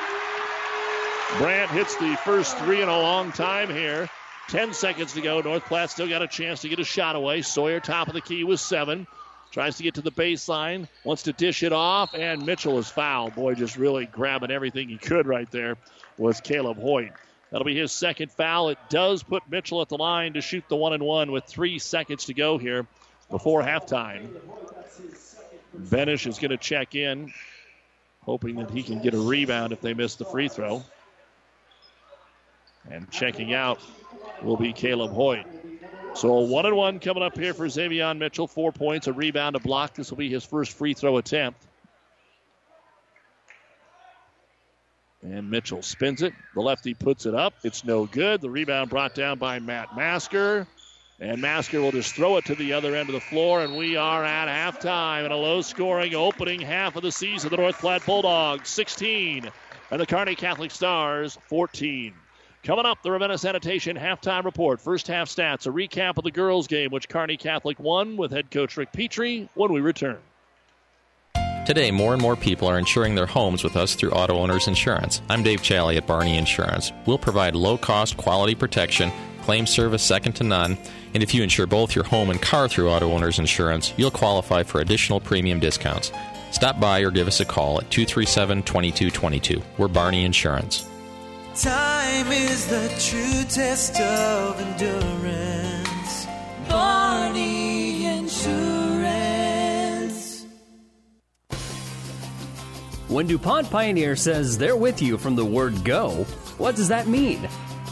Brant hits the first three in a long time here. 10 seconds to go. North Platte still got a chance to get a shot away. Sawyer, top of the key, with seven. Tries to get to the baseline, wants to dish it off, and Mitchell is fouled. Boy, just really grabbing everything he could right there was Caleb Hoyt. That'll be his second foul. It does put Mitchell at the line to shoot the one and one with three seconds to go here before halftime. Benish is going to check in, hoping that he can get a rebound if they miss the free throw. And checking out will be Caleb Hoyt. So a one and one coming up here for Xavier Mitchell. Four points, a rebound, a block. This will be his first free throw attempt. And Mitchell spins it. The lefty puts it up. It's no good. The rebound brought down by Matt Masker. And Masker will just throw it to the other end of the floor. And we are at halftime in a low scoring opening half of the season. The North Platte Bulldogs 16 and the Kearney Catholic Stars 14. Coming up, the Ravenna Sanitation halftime report. First half stats, a recap of the girls' game, which Kearney Catholic won with head coach Rick Petrie when we return. Today, more and more people are insuring their homes with us through Auto Owners Insurance. I'm Dave Challey at Barney Insurance. We'll provide low cost, quality protection, claim service second to none, and if you insure both your home and car through Auto Owners Insurance, you'll qualify for additional premium discounts. Stop by or give us a call at 237 2222. We're Barney Insurance. Time is the true test of endurance. Barney Insurance. When DuPont Pioneer says they're with you from the word go, what does that mean?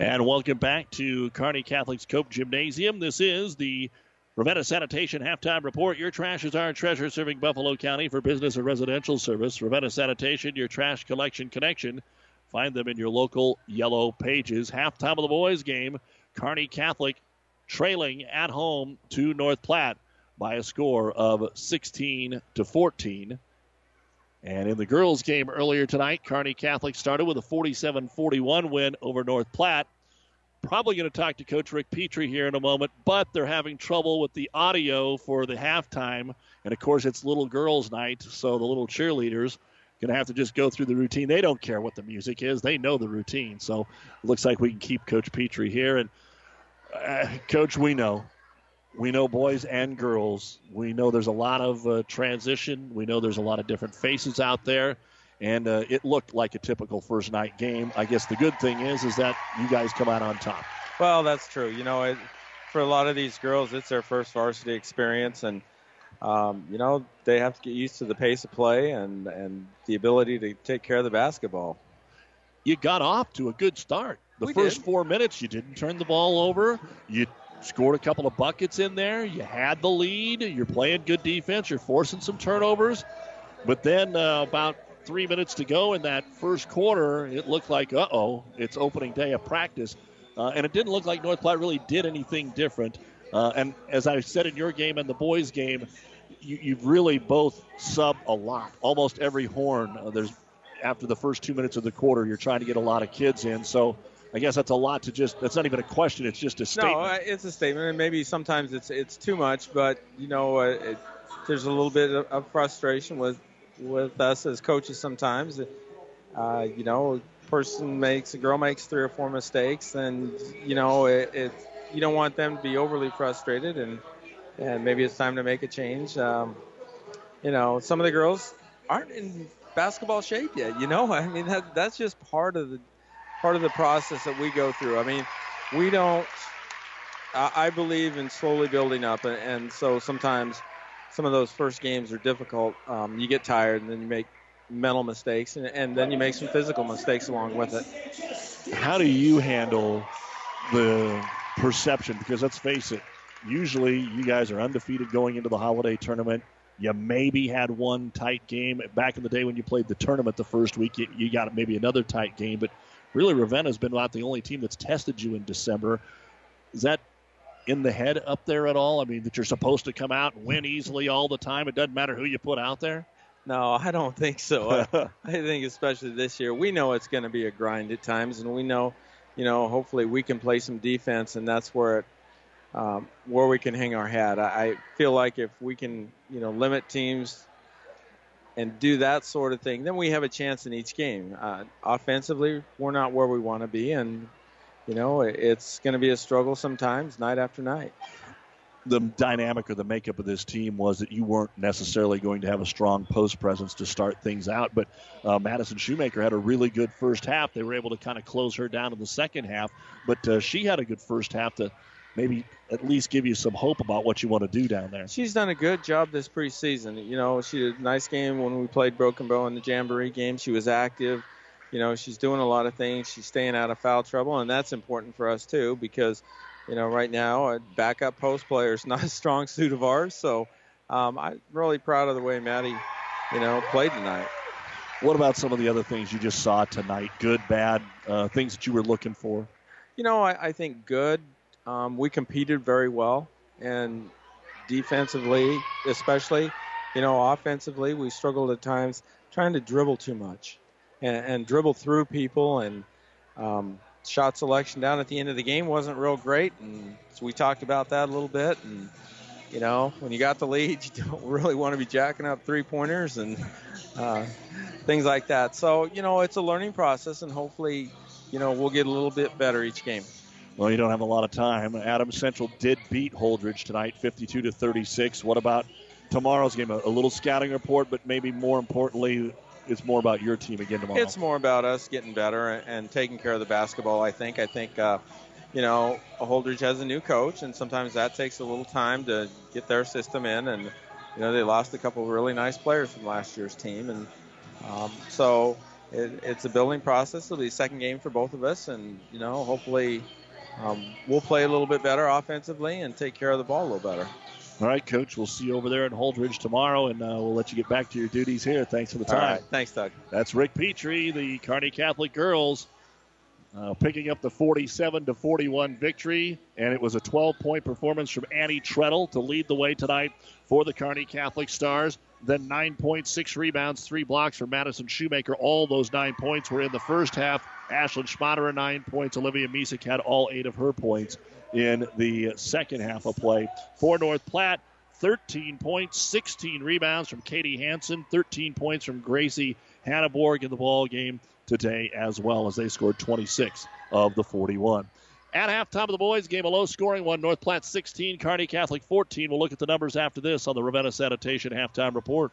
And welcome back to Kearney Catholic's Cope Gymnasium. This is the Ravenna Sanitation halftime report. Your trash is our treasure, serving Buffalo County for business or residential service. Ravenna Sanitation, your trash collection connection. Find them in your local yellow pages. Halftime of the boys' game. Kearney Catholic trailing at home to North Platte by a score of 16 to 14. And in the girls' game earlier tonight, Kearney Catholic started with a 47 41 win over North Platte. Probably going to talk to Coach Rick Petrie here in a moment, but they're having trouble with the audio for the halftime. And of course, it's little girls' night, so the little cheerleaders going to have to just go through the routine. They don't care what the music is, they know the routine. So it looks like we can keep Coach Petrie here. And uh, Coach, we know we know boys and girls. We know there's a lot of uh, transition. We know there's a lot of different faces out there, and uh, it looked like a typical first night game. I guess the good thing is is that you guys come out on top. Well, that's true. You know, it, for a lot of these girls, it's their first varsity experience, and um, you know they have to get used to the pace of play and and the ability to take care of the basketball. You got off to a good start. The We first did. four minutes, you didn't turn the ball over. You scored a couple of buckets in there. You had the lead. You're playing good defense. You're forcing some turnovers. But then uh, about three minutes to go in that first quarter, it looked like, uh oh, it's opening day of practice. Uh, and it didn't look like North Platte really did anything different. Uh, and as I said in your game and the boys' game, you, you've really both sub a lot. Almost every horn, uh, there's after the first two minutes of the quarter, you're trying to get a lot of kids in. So I guess that's a lot to just. That's not even a question. It's just a statement. No, uh, it's a statement, and maybe sometimes it's it's too much. But you know, uh, it, there's a little bit of, of frustration with with us as coaches sometimes. Uh, you know, a person makes a girl makes three or four mistakes, and you know, it, it you don't want them to be overly frustrated, and and maybe it's time to make a change. Um, you know, some of the girls aren't in basketball shape yet. You know, [laughs] I mean that that's just part of the part of the process that we go through. I mean, we don't. I, I believe in slowly building up, and, and so sometimes some of those first games are difficult. Um, you get tired, and then you make mental mistakes, and, and then you make some physical mistakes along with it. How do you handle the perception? Because let's face it, usually you guys are undefeated going into the holiday tournament. You maybe had one tight game back in the day when you played the tournament the first week. You, you got maybe another tight game, but really Ravenna's been about the only team that's tested you in December. Is that in the head up there at all? I mean, that you're supposed to come out and win easily all the time. It doesn't matter who you put out there. No, I don't think so. [laughs] I, I think especially this year, we know it's going to be a grind at times, and we know, you know, hopefully we can play some defense, and that's where it, um, where we can hang our hat. I, I feel like if we can, you know, limit teams and do that sort of thing, then we have a chance in each game. Uh, offensively, we're not where we want to be, and you know, it's going to be a struggle sometimes, night after night. the dynamic or the makeup of this team was that you weren't necessarily going to have a strong post presence to start things out. But uh, Madison Shoemaker had a really good first half. They were able to kind of close her down in the second half, but uh, she had a good first half to maybe at least give you some hope about what you want to do down there. She's done a good job this preseason. You know, she did a nice game when we played Broken Bow in the Jamboree game. She was active. You know, she's doing a lot of things. She's staying out of foul trouble, and that's important for us too because, you know, right now a backup post player is [laughs] not a strong suit of ours. So um, I'm really proud of the way Maddie, you know, played tonight. What about some of the other things you just saw tonight? Good, bad, uh, things that you were looking for? You know, I, I think good. Um, we competed very well, and defensively, especially, you know, offensively, we struggled at times trying to dribble too much and, and dribble through people, and um, shot selection down at the end of the game wasn't real great, and so we talked about that a little bit. And you know, when you got the lead, [laughs] you don't really want to be jacking up three pointers and uh, things like that. So you know, it's a learning process, and hopefully, you know, we'll get a little bit better each game. Well, you don't have a lot of time. Adams Central did beat Holdrege tonight, 52 to 36. What about tomorrow's game? A, a little scouting report, but maybe more importantly, it's more about your team again tomorrow. It's more about us getting better and, and taking care of the basketball. I think. I think, uh, you know, Holdrege has a new coach, and sometimes that takes a little time to get their system in. And you know, they lost a couple of really nice players from last year's team, and um, so it, it's a building process. It'll be second game for both of us, and you know, hopefully, um, we'll play a little bit better offensively and take care of the ball a little better. All right, Coach. We'll see you over there in Holdrege tomorrow, and uh, we'll let you get back to your duties here. Thanks for the time. right. Thanks, Doug. That's Rick Petrie, the Kearney Catholic girls, uh, picking up the 47 to 41 victory, and it was a 12 point performance from Annie Treadle to lead the way tonight for the Kearney Catholic Stars. Then 9.6 rebounds, three blocks for Madison Shoemaker. All those nine points were in the first half. Ashlyn Schmaderer, nine points. Olivia Misek had all eight of her points in the second half of play. For North Platte, 13 points, 16 rebounds from Katie Hansen, 13 points from Gracie Hanneborg in the ball game today as well as they scored 26 of the 41. At halftime of the boys game, a low scoring one. North Platte 16, Kearney Catholic 14. We'll look at the numbers after this on the Ravenna Sanitation halftime report.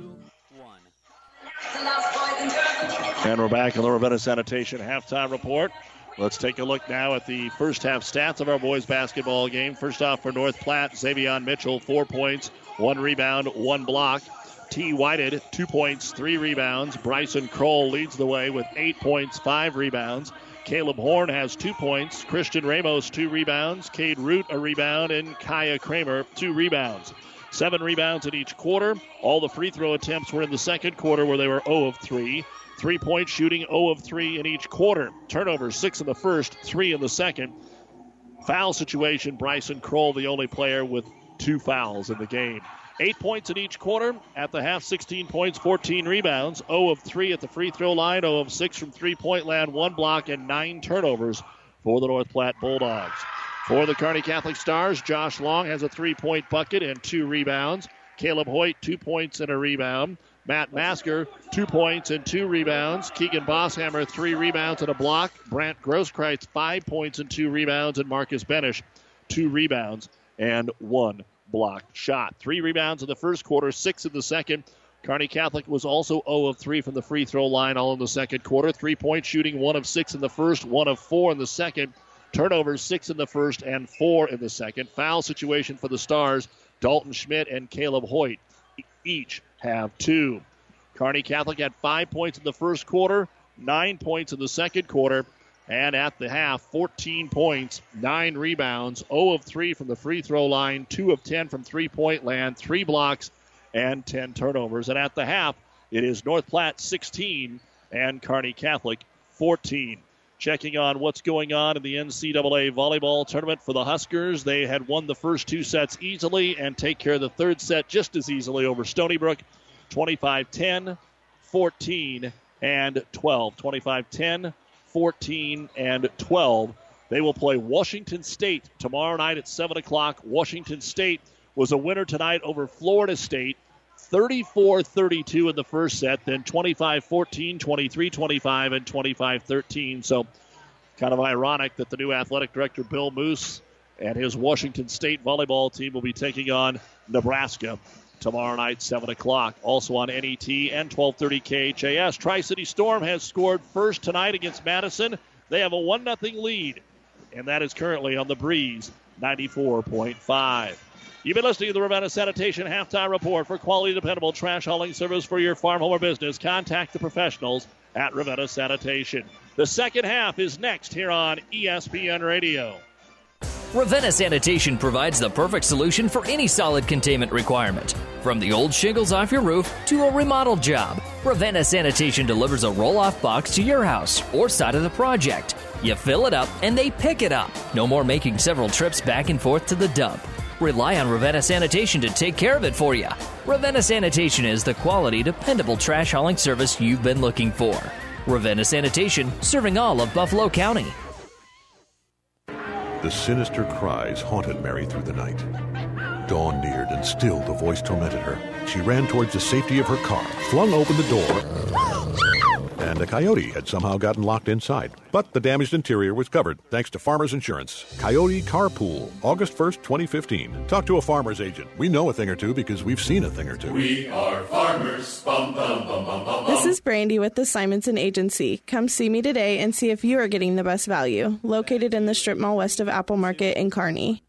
And we're back on the Ravenna Sanitation halftime report. Let's take a look now at the first half stats of our boys basketball game. First off for North Platte, Xavier Mitchell, four points, one rebound, one block. T. Whited, two points, three rebounds. Bryson Kroll leads the way with eight points, five rebounds. Caleb Horn has two points. Christian Ramos, two rebounds. Cade Root, a rebound. And Kaya Kramer, two rebounds. Seven rebounds in each quarter. All the free throw attempts were in the second quarter where they were 0 of 3. Three point shooting 0 of 3 in each quarter. Turnovers 6 in the first, 3 in the second. Foul situation Bryson Kroll, the only player with two fouls in the game. Eight points in each quarter. At the half, 16 points, 14 rebounds. 0 of 3 at the free throw line, 0 of 6 from three point land, one block, and nine turnovers for the North Platte Bulldogs. For the Kearney Catholic Stars, Josh Long has a three point bucket and two rebounds. Caleb Hoyt, two points and a rebound. Matt Masker, two points and two rebounds. Keegan Bosshammer, three rebounds and a block. Brant Grosskreitz, five points and two rebounds. And Marcus Benish, two rebounds and one block shot. Three rebounds in the first quarter, six in the second. Kearney Catholic was also 0 of 3 from the free throw line, all in the second quarter. Three point shooting, one of six in the first, one of four in the second. Turnovers, six in the first and four in the second. Foul situation for the Stars. Dalton Schmidt and Caleb Hoyt each have two. Kearney Catholic had five points in the first quarter, nine points in the second quarter, and at the half, 14 points, nine rebounds, 0 of 3 from the free throw line, 2 of 10 from three point land, three blocks, and 10 turnovers. And at the half, it is North Platte 16 and Kearney Catholic 14 checking on what's going on in the NCAA volleyball tournament for the Huskers. They had won the first two sets easily and take care of the third set just as easily over Stony Brook 25 10, 14, and 12. 25 10, 14, and 12. They will play Washington State tomorrow night at 7 o'clock. Washington State was a winner tonight over Florida State. 34 32 in the first set, then 25 14, 23 25, and 25 13. So, kind of ironic that the new athletic director, Bill Moos, and his Washington State volleyball team will be taking on Nebraska tomorrow night, 7 o'clock. Also on NET and 1230 KHAS. Tri City Storm has scored first tonight against Madison. They have a 1 0 lead, and that is currently on the breeze 94.5. You've been listening to the Ravenna Sanitation Halftime Report. For quality, dependable trash hauling service for your farm, home, or business, contact the professionals at Ravenna Sanitation. The second half is next here on ESPN Radio. Ravenna Sanitation provides the perfect solution for any solid containment requirement. From the old shingles off your roof to a remodel job, Ravenna Sanitation delivers a roll off box to your house or side of the project. You fill it up and they pick it up. No more making several trips back and forth to the dump. Rely on Ravenna Sanitation to take care of it for you. Ravenna Sanitation is the quality, dependable trash hauling service you've been looking for. Ravenna Sanitation, serving all of Buffalo County. The sinister cries haunted Mary through the night. Dawn neared, and still the voice tormented her. She ran towards the safety of her car, flung open the door, and a coyote had somehow gotten locked inside. But the damaged interior was covered thanks to Farmers Insurance. Coyote Carpool, August 1st, 2015. Talk to a farmer's agent. We know a thing or two because we've seen a thing or two. We are farmers. Bum, bum, bum, bum, bum, This is Brandy with the Simonson Agency. Come see me today and see if you are getting the best value. Located in the strip mall west of Apple Market in Kearney.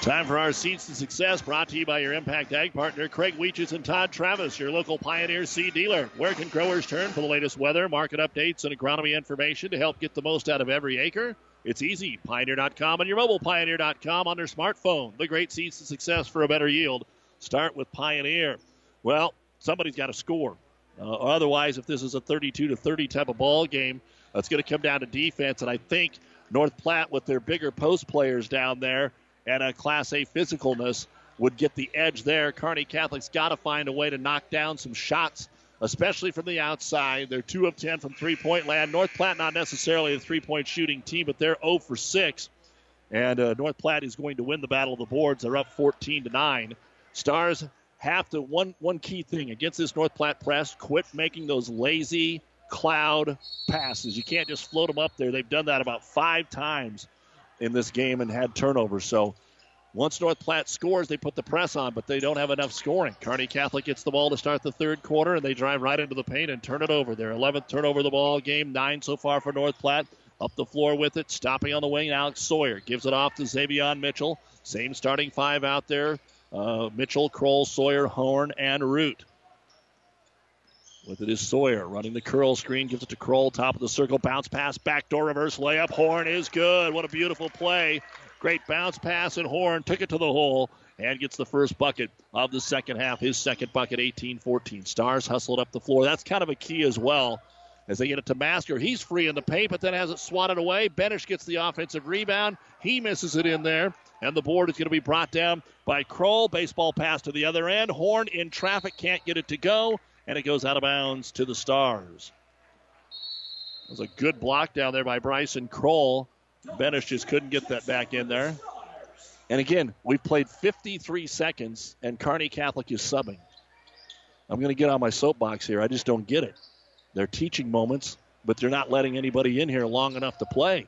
Time for our Seeds to Success, brought to you by your Impact Ag partner, Craig Weeches and Todd Travis, your local Pioneer seed dealer. Where can growers turn for the latest weather, market updates, and agronomy information to help get the most out of every acre? It's easy. Pioneer.com and your mobile Pioneer.com on their smartphone. The great Seeds to Success for a better yield. Start with Pioneer. Well, somebody's got to score. Uh, otherwise, if this is a 32 to 30 type of ball game, it's going to come down to defense. And I think North Platte, with their bigger post players down there, and a Class A physicalness would get the edge there. Kearney Catholic's got to find a way to knock down some shots, especially from the outside. They're 2 of 10 from three point land. North Platte, not necessarily a three point shooting team, but they're 0 for 6. And uh, North Platte is going to win the battle of the boards. They're up 14 to 9. Stars have to, one, one key thing against this North Platte press, quit making those lazy cloud passes. You can't just float them up there. They've done that about five times in this game and had turnovers. So once North Platte scores, they put the press on, but they don't have enough scoring. Kearney Catholic gets the ball to start the third quarter, and they drive right into the paint and turn it over. Their 11th turnover of the ball game, nine so far for North Platte. Up the floor with it, stopping on the wing. Alex Sawyer gives it off to Xavier Mitchell. Same starting five out there. Uh, Mitchell, Kroll, Sawyer, Horn, and Root. With it is Sawyer running the curl screen, gives it to Kroll, top of the circle, bounce pass, backdoor reverse layup. Horn is good. What a beautiful play. Great bounce pass, and Horn took it to the hole and gets the first bucket of the second half. His second bucket, 18 14. Stars hustled up the floor. That's kind of a key as well as they get it to Masker. He's free in the paint, but then has it swatted away. Benish gets the offensive rebound. He misses it in there, and the board is going to be brought down by Kroll. Baseball pass to the other end. Horn in traffic, can't get it to go and it goes out of bounds to the Stars. It was a good block down there by Bryson Kroll. Benish just couldn't get that back in there. And again, we've played 53 seconds, and Kearney Catholic is subbing. I'm going to get on my soapbox here. I just don't get it. They're teaching moments, but they're not letting anybody in here long enough to play.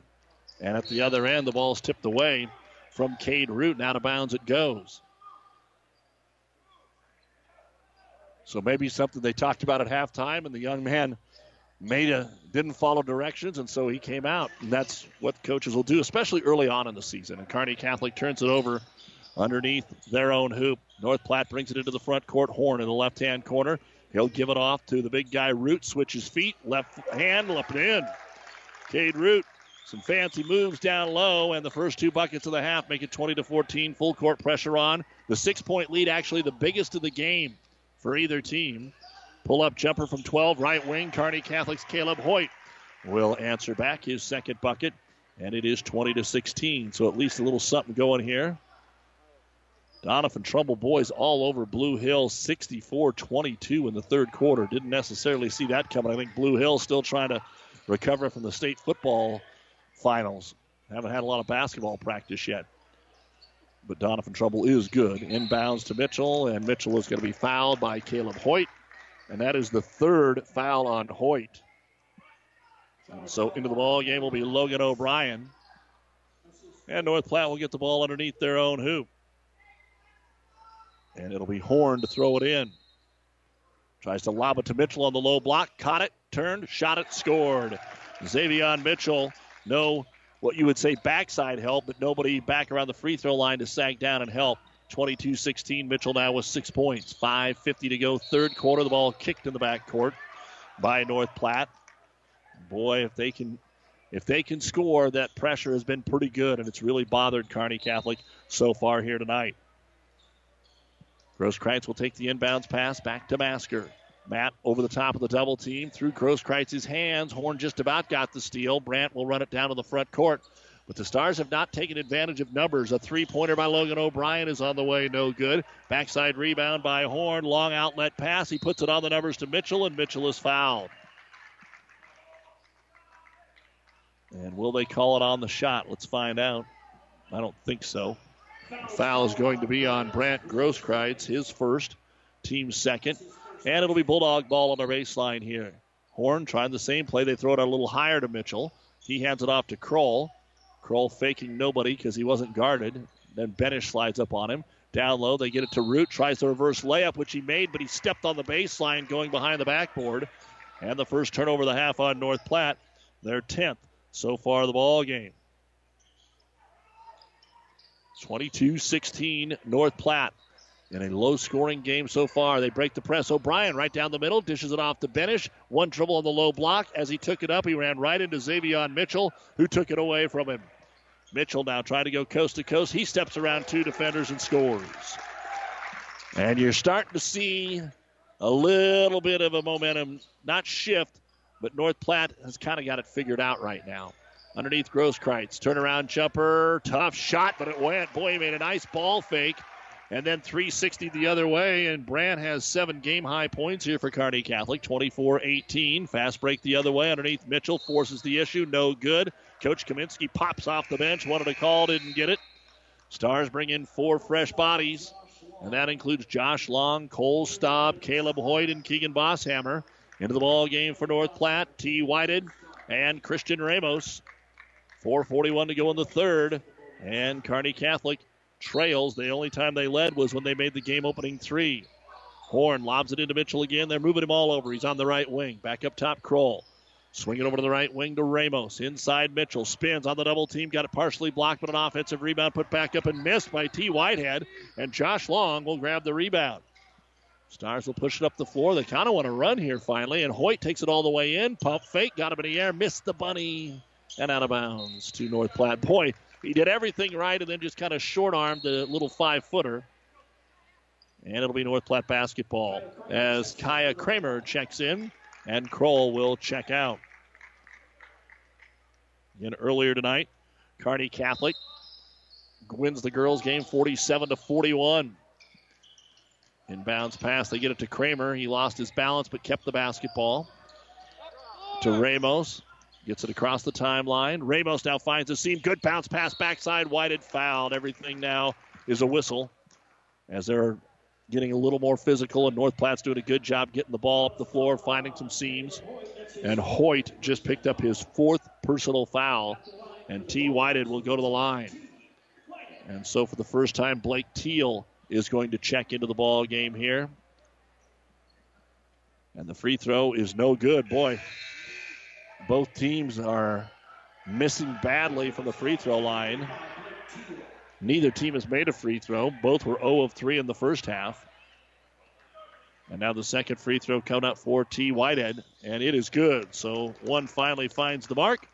And at the other end, the ball's tipped away from Cade Root, and out of bounds it goes. So maybe something they talked about at halftime, and the young man made a didn't follow directions, and so he came out. And that's what coaches will do, especially early on in the season. And Kearney Catholic turns it over underneath their own hoop. North Platte brings it into the front court. Horn in the left hand corner. He'll give it off to the big guy Root. Switches feet, left hand, left in. Cade Root, some fancy moves down low, and the first two buckets of the half make it 20 to 14. Full court pressure on. The six point lead, actually the biggest of the game for either team. Pull up jumper from 12, right wing. Kearney Catholic's Caleb Hoyt will answer back his second bucket, and it is 20 to 16. So at least a little something going here. Doniphan Trumbull boys all over Blue Hill, 64 22 in the third quarter. Didn't necessarily see that coming. I think Blue Hill still trying to recover from the state football finals. Haven't had a lot of basketball practice yet. But Doniphan Trumbull is good. Inbounds to Mitchell, and Mitchell is going to be fouled by Caleb Hoyt. And that is the third foul on Hoyt. And so into the ball game will be Logan O'Brien. And North Platte will get the ball underneath their own hoop. And it'll be Horn to throw it in. Tries to lob it to Mitchell on the low block. Caught it, turned, shot it, scored. Xavier Mitchell, no what you would say backside help, but nobody back around the free throw line to sag down and help. 22 16. Mitchell now with six points. 5.50 to go. Third quarter. The ball kicked in the back court by North Platte. Boy, if they can. If they can score, that pressure has been pretty good, and it's really bothered Kearney Catholic so far here tonight. Grosskreitz will take the inbounds pass back to Masker. Matt over the top of the double team through Grosskreitz's hands. Horn just about got the steal. Brant will run it down to the front court. But the Stars have not taken advantage of numbers. A three pointer by Logan O'Brien is on the way, no good. Backside rebound by Horn. Long outlet pass. He puts it on the numbers to Mitchell, and Mitchell is fouled. And will they call it on the shot? Let's find out. I don't think so. Foul is going to be on Brant Grosskreitz, his first, team second. And it'll be Bulldog ball on the baseline here. Horn trying the same play. They throw it a little higher to Mitchell. He hands it off to Kroll. Kroll faking nobody because he wasn't guarded. Then Benish slides up on him. Down low, they get it to Root. Tries the reverse layup, which he made, but he stepped on the baseline going behind the backboard. And the first turnover of the half on North Platte. Their 10th so far of the ball game. 22 16 North Platte. In a low scoring game so far, they break the press. O'Brien right down the middle, dishes it off to Benish. One dribble on the low block. As he took it up, he ran right into Xavier Mitchell, who took it away from him. Mitchell now trying to go coast to coast. He steps around two defenders and scores. And you're starting to see a little bit of a momentum, not shift, but North Platte has kind of got it figured out right now. Underneath Grosskreitz, turnaround jumper, tough shot, but it went. Boy, he made a nice ball fake. And then 360 the other way, and Brant has seven game high points here for Kearney Catholic, 24 18. Fast break the other way underneath Mitchell, forces the issue, no good. Coach Kaminsky pops off the bench, wanted a call, didn't get it. Stars bring in four fresh bodies, and that includes Josh Long, Cole Staub, Caleb Hoyt, and Keegan Bosshammer. Into the ball game for North Platte, T. Whited and Christian Ramos. 4.41 to go in the third, and Kearney Catholic trails. The only time they led was when they made the game opening three. Horn lobs it into Mitchell again. They're moving him all over. He's on the right wing. Back up top, Kroll. Swing it over to the right wing to Ramos. Inside Mitchell. Spins on the double team. Got it partially blocked, but an offensive rebound put back up and missed by T. Whitehead. And Josh Long will grab the rebound. Stars will push it up the floor. They kind of want to run here finally. And Hoyt takes it all the way in. Pump fake. Got him in the air. Missed the bunny. And out of bounds to North Platte. Boy, he did everything right and then just kind of short armed the little five footer. And it'll be North Platte basketball as Kaya Kramer checks in and Kroll will check out. Again, earlier tonight, Kearney Catholic wins the girls' game 47 to 41. Inbounds pass, they get it to Kramer. He lost his balance but kept the basketball. To Ramos. Gets it across the timeline. Ramos now finds a seam. Good bounce pass backside. Whited fouled. Everything now is a whistle as they're getting a little more physical, and North Platte's doing a good job getting the ball up the floor, finding some seams. And Hoyt just picked up his fourth personal foul, and T. Whited will go to the line. And so for the first time, Blake Teal is going to check into the ball game here. And the free throw is no good. Boy, both teams are missing badly from the free throw line. Neither team has made a free throw. Both were 0 of 3 in the first half. And now the second free throw coming up for T. Whitehead, and it is good. So one finally finds the mark,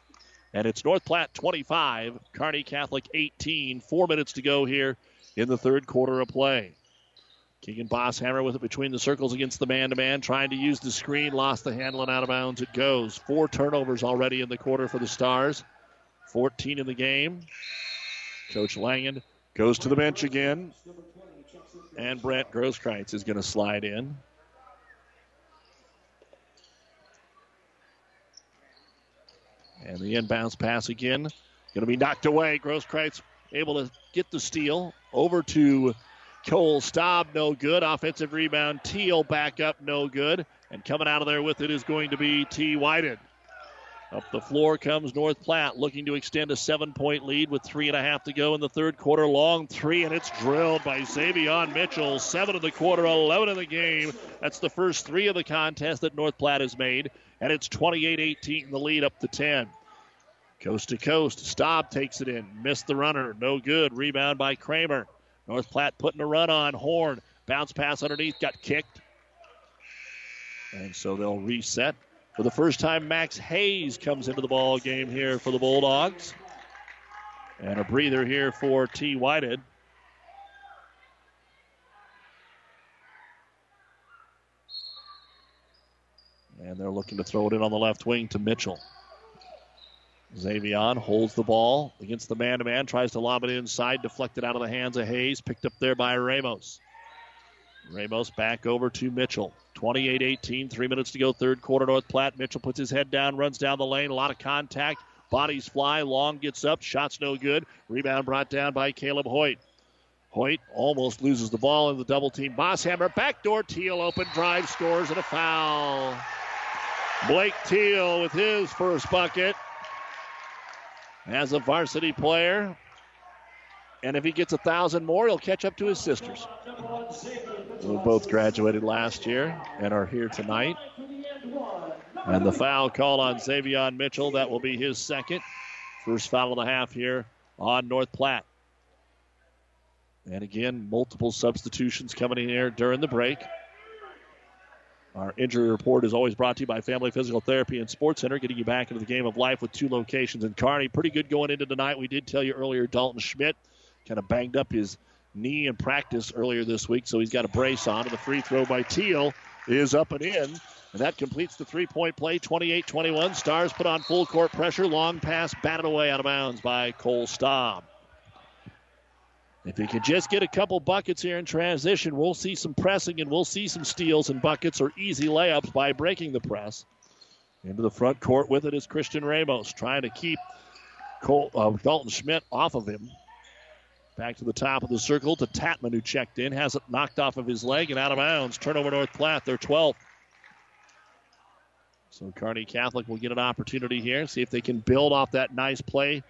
and it's North Platte 25, Kearney Catholic 18. Four minutes to go here in the third quarter of play. Keegan Bosshammer with it between the circles against the man to man, trying to use the screen, lost the handle and out of bounds it goes. Four turnovers already in the quarter for the Stars, 14 in the game. Coach Langen goes to the bench again, and Brant Grosskreitz is going to slide in. And the inbounds pass again. Going to be knocked away. Grosskreitz able to get the steal over to Cole Staub, no good. Offensive rebound. Teal back up, no good. And coming out of there with it is going to be T. Whited. Up the floor comes North Platte, looking to extend a seven point lead with three and a half to go in the third quarter. Long three, and it's drilled by Xavier Mitchell. Seven of the quarter, 11 of the game. That's the first three of the contest that North Platte has made, and it's 28 18 in the lead up to 10. Coast to coast, Staub takes it in, missed the runner, no good. Rebound by Kramer. North Platte putting a run on Horn. Bounce pass underneath, got kicked. And so they'll reset. For the first time, Max Hayes comes into the ball game here for the Bulldogs. And a breather here for T. Whited. And they're looking to throw it in on the left wing to Mitchell. Xavier holds the ball against the man to man, tries to lob it inside, deflected out of the hands of Hayes, picked up there by Ramos. Ramos back over to Mitchell. 28 18, three minutes to go, third quarter, North Platte. Mitchell puts his head down, runs down the lane, a lot of contact. Bodies fly, long gets up, shots no good. Rebound brought down by Caleb Hoyt. Hoyt almost loses the ball in the double team. Bosshammer, backdoor Teal open, drive, scores, and a foul. Blake Teal with his first bucket as a varsity player. And if he gets a thousand more, he'll catch up to his sisters. Who both graduated last year and are here tonight. And the foul call on Xavier Mitchell. That will be his second. First foul of the half here on North Platte. And again, multiple substitutions coming in here during the break. Our injury report is always brought to you by Family Physical Therapy and Sports Center, getting you back into the game of life with two locations in Kearney. Pretty good going into tonight. We did tell you earlier, Dalton Schmidt kind of banged up his knee in practice earlier this week, so he's got a brace on. And the free throw by Teal is up and in. And that completes the three point play 28 21. Stars put on full court pressure. Long pass batted away out of bounds by Cole Staub. If he can just get a couple buckets here in transition, we'll see some pressing and we'll see some steals and buckets or easy layups by breaking the press. Into the front court with it is Christian Ramos trying to keep Cole, uh, Dalton Schmidt off of him. Back to the top of the circle to Tatman, who checked in, has it knocked off of his leg and out of bounds. Turnover North Platte, they're 12th. So Kearney Catholic will get an opportunity here, see if they can build off that nice play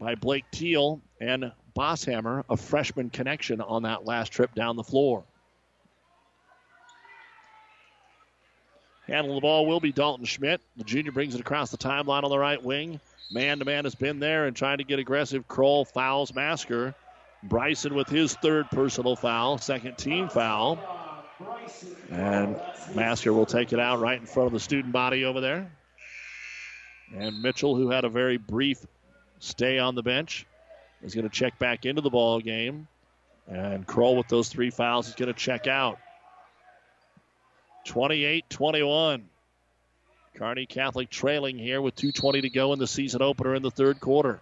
by Blake Teal and Bosshammer, a freshman connection on that last trip down the floor. Handle the ball will be Dalton Schmidt. The junior brings it across the timeline on the right wing. Man to man has been there and trying to get aggressive. Kroll fouls Masker. Bryson with his third personal foul, second team foul. And Masker will take it out right in front of the student body over there. And Mitchell, who had a very brief stay on the bench, is going to check back into the ball game. And Kroll with those three fouls is going to check out. 28 21. Kearney Catholic trailing here with 2.20 to go in the season opener in the third quarter.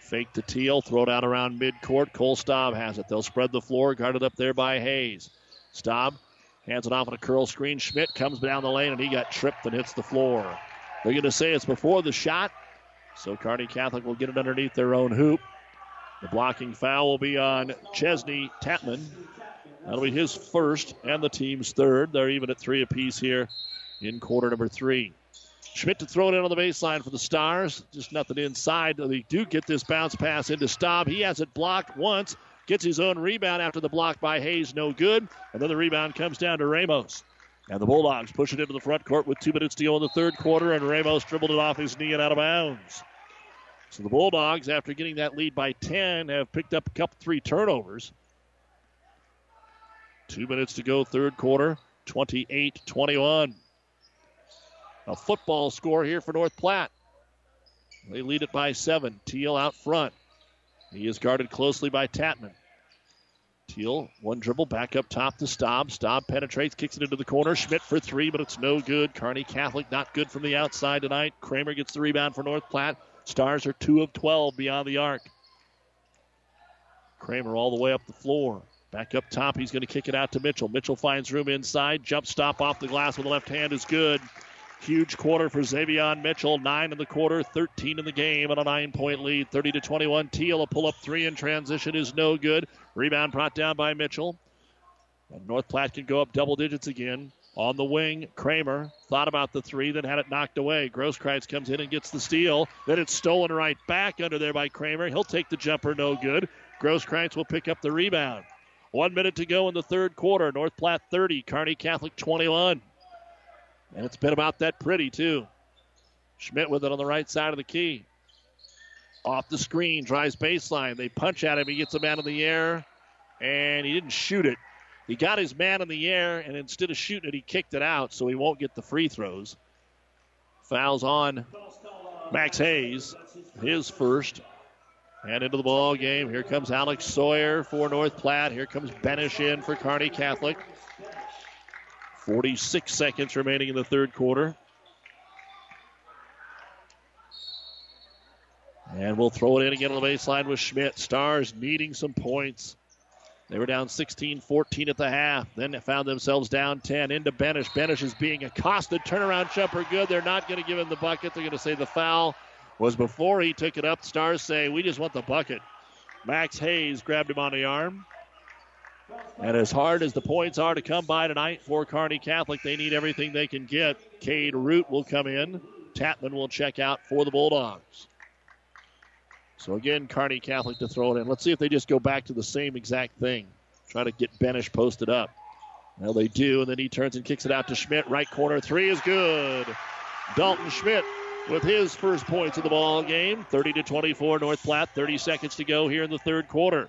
Fake to Teal, throw it out around midcourt. Cole Staub has it. They'll spread the floor, guarded up there by Hayes. Staub hands it off on a curl screen. Schmidt comes down the lane and he got tripped and hits the floor. They're going to say it's before the shot, so Kearney Catholic will get it underneath their own hoop. The blocking foul will be on Chesney Tatman. That'll be his first and the team's third. They're even at three apiece here in quarter number three. Schmidt to throw it in on the baseline for the Stars. Just nothing inside. They do get this bounce pass into Staub. He has it blocked once. Gets his own rebound after the block by Hayes. No good. The rebound comes down to Ramos. And the Bulldogs push it into the front court with two minutes to go in the third quarter. And Ramos dribbled it off his knee and out of bounds. So the Bulldogs, after getting that lead by 10, have picked up a couple three turnovers. Two minutes to go, third quarter, 28 21. A football score here for North Platte. They lead it by seven. Teal out front. He is guarded closely by Tatman. Teal, one dribble, back up top to Staub. Staub penetrates, kicks it into the corner. Schmidt for three, but it's no good. Kearney Catholic not good from the outside tonight. Kramer gets the rebound for North Platte. Stars are two of 12 beyond the arc. Kramer all the way up the floor. Back up top, he's going to kick it out to Mitchell. Mitchell finds room inside. Jump stop off the glass with the left hand is good. Huge quarter for Xavier Mitchell. Nine in the quarter, 13 in the game, and a nine point lead. 30 to 21. Teal, a pull up three in transition is no good. Rebound brought down by Mitchell. And North Platte can go up double digits again. On the wing, Kramer thought about the three, then had it knocked away. Grosskreitz comes in and gets the steal. Then it's stolen right back under there by Kramer. He'll take the jumper, no good. Grosskreitz will pick up the rebound. One minute to go in the third quarter. North Platte 30, Kearney Catholic 21. And it's been about that pretty, too. Schmidt with it on the right side of the key. Off the screen, drives baseline. They punch at him. He gets a man in the air, and he didn't shoot it. He got his man in the air, and instead of shooting it, he kicked it out, so he won't get the free throws. Fouls on Max Hayes, his first. And into the ball game. Here comes Alex Sawyer for North Platte. Here comes Benish in for Kearney Catholic. 46 seconds remaining in the third quarter. And we'll throw it in again on the baseline with Schmidt. Stars needing some points. They were down 16 14 at the half. Then they found themselves down 10 into Benish. Benish is being accosted. Turnaround jumper good. They're not going to give him the bucket. They're going to say the foul was before he took it up. Stars say, We just want the bucket. Max Hayes grabbed him on the arm. And as hard as the points are to come by tonight for Kearney Catholic, they need everything they can get. Cade Root will come in. Tatman will check out for the Bulldogs. So again, Kearney Catholic to throw it in. Let's see if they just go back to the same exact thing. Try to get Benish posted up. Well, they do, and then he turns and kicks it out to Schmidt. Right corner three is good. Dalton Schmidt with his first points of the ball game. 30 to 24, North Platte. 30 seconds to go here in the third quarter.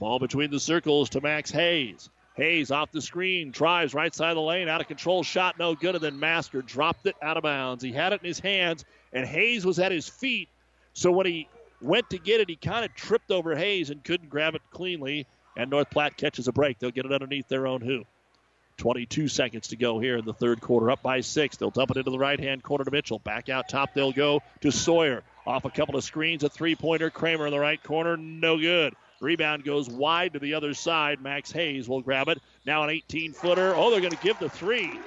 Ball between the circles to Max Hayes. Hayes off the screen, drives right side of the lane, out of control, shot no good, and then Masker dropped it out of bounds. He had it in his hands, and Hayes was at his feet. So when he went to get it, he kind of tripped over Hayes and couldn't grab it cleanly. And North Platte catches a break. They'll get it underneath their own hoop. 22 seconds to go here in the third quarter. Up by six. They'll dump it into the right hand corner to Mitchell. Back out top, they'll go to Sawyer. Off a couple of screens, a three pointer. Kramer in the right corner. No good. Rebound goes wide to the other side. Max Hayes will grab it. Now an 18 footer. Oh, they're going to give the three.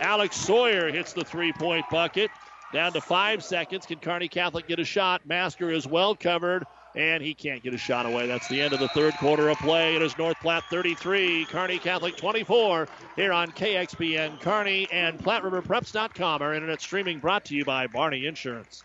Alex Sawyer hits the three point bucket. Down to five seconds. Can Kearney Catholic get a shot? Masker is well covered, and he can't get a shot away. That's the end of the third quarter of play. It is North Platte 33, Kearney Catholic 24 here on KXPN Kearney and PlatteRiverPreps.com. Our internet streaming brought to you by Barney Insurance.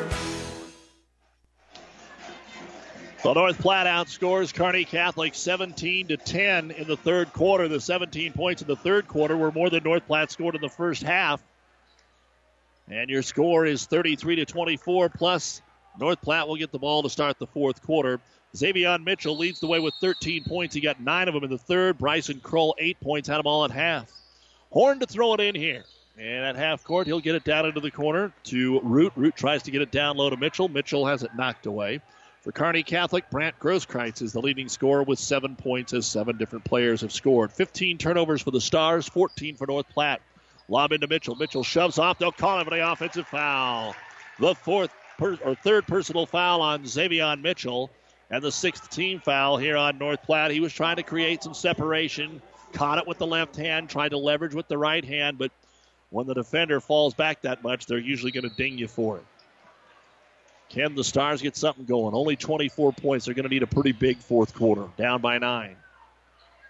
So North Platte outscores Kearney Catholic 17 to 10 in the third quarter. The 17 points in the third quarter were more than North Platte scored in the first half. And your score is 33 to 24. Plus, North Platte will get the ball to start the fourth quarter. Xavier Mitchell leads the way with 13 points. He got nine of them in the third. Bryson Kroll, eight points, had them all at half. Horn to throw it in here. And at half court, he'll get it down into the corner to Root. Root tries to get it down low to Mitchell. Mitchell has it knocked away. For Kearney Catholic, Brant Grosskreitz is the leading scorer with seven points as seven different players have scored. 15 turnovers for the Stars, 14 for North Platte. Lob into Mitchell. Mitchell shoves off. They'll call him the offensive foul. The fourth per, or third personal foul on Xavier Mitchell, and the sixth team foul here on North Platte. He was trying to create some separation, caught it with the left hand, tried to leverage with the right hand, but when the defender falls back that much, they're usually going to ding you for it. Can the Stars get something going? Only 24 points. They're going to need a pretty big fourth quarter. Down by nine.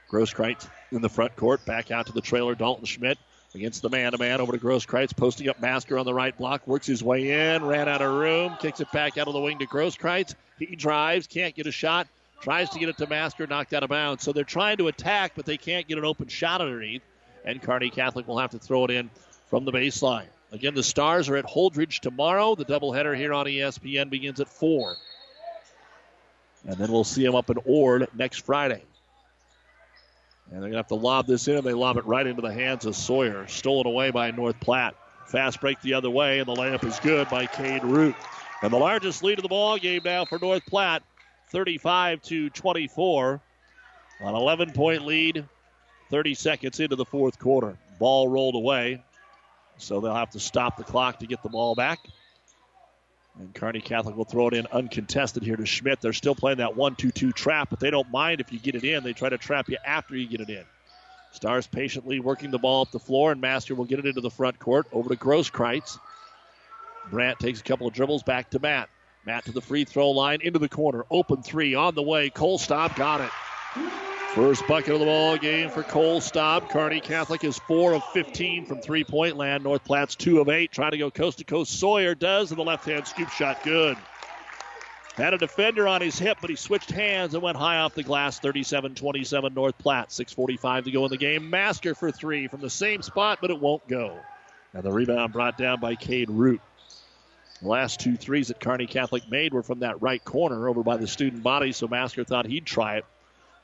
Grosskreitz in the front court. Back out to the trailer. Dalton Schmidt against the man to man over to Grosskreitz. Posting up Masker on the right block. Works his way in. Ran out of room. Kicks it back out of the wing to Grosskreitz. He drives. Can't get a shot. Tries to get it to Masker. Knocked out of bounds. So they're trying to attack, but they can't get an open shot underneath. And Kearney Catholic will have to throw it in from the baseline. Again, the Stars are at Holdrege tomorrow. The doubleheader here on ESPN begins at 4. And then we'll see them up in Ord next Friday. And they're going to have to lob this in, and they lob it right into the hands of Sawyer. Stolen away by North Platte. Fast break the other way, and the layup is good by Cade Root. And the largest lead of the ball game now for North Platte, 35 to 24. An 11 point lead, 30 seconds into the fourth quarter. Ball rolled away. So they'll have to stop the clock to get the ball back. And Kearney Catholic will throw it in uncontested here to Schmidt. They're still playing that 1 2 2 trap, but they don't mind if you get it in. They try to trap you after you get it in. Stars patiently working the ball up the floor, and Masker will get it into the front court over to Grosskreitz. Brant takes a couple of dribbles back to Matt. Matt to the free throw line, into the corner. Open three on the way. Cole Staub got it. First bucket of the ball game for Cole Staub. Kearney Catholic is 4 of 15 from three point land. North Platte's 2 of 8. Trying to go coast to coast. Sawyer does, and the left hand scoop shot good. Had a defender on his hip, but he switched hands and went high off the glass. 37 27 North Platte. 6.45 to go in the game. Masker for three from the same spot, but it won't go. And the rebound brought down by Cade Root. The last two threes that Kearney Catholic made were from that right corner over by the student body, so Masker thought he'd try it.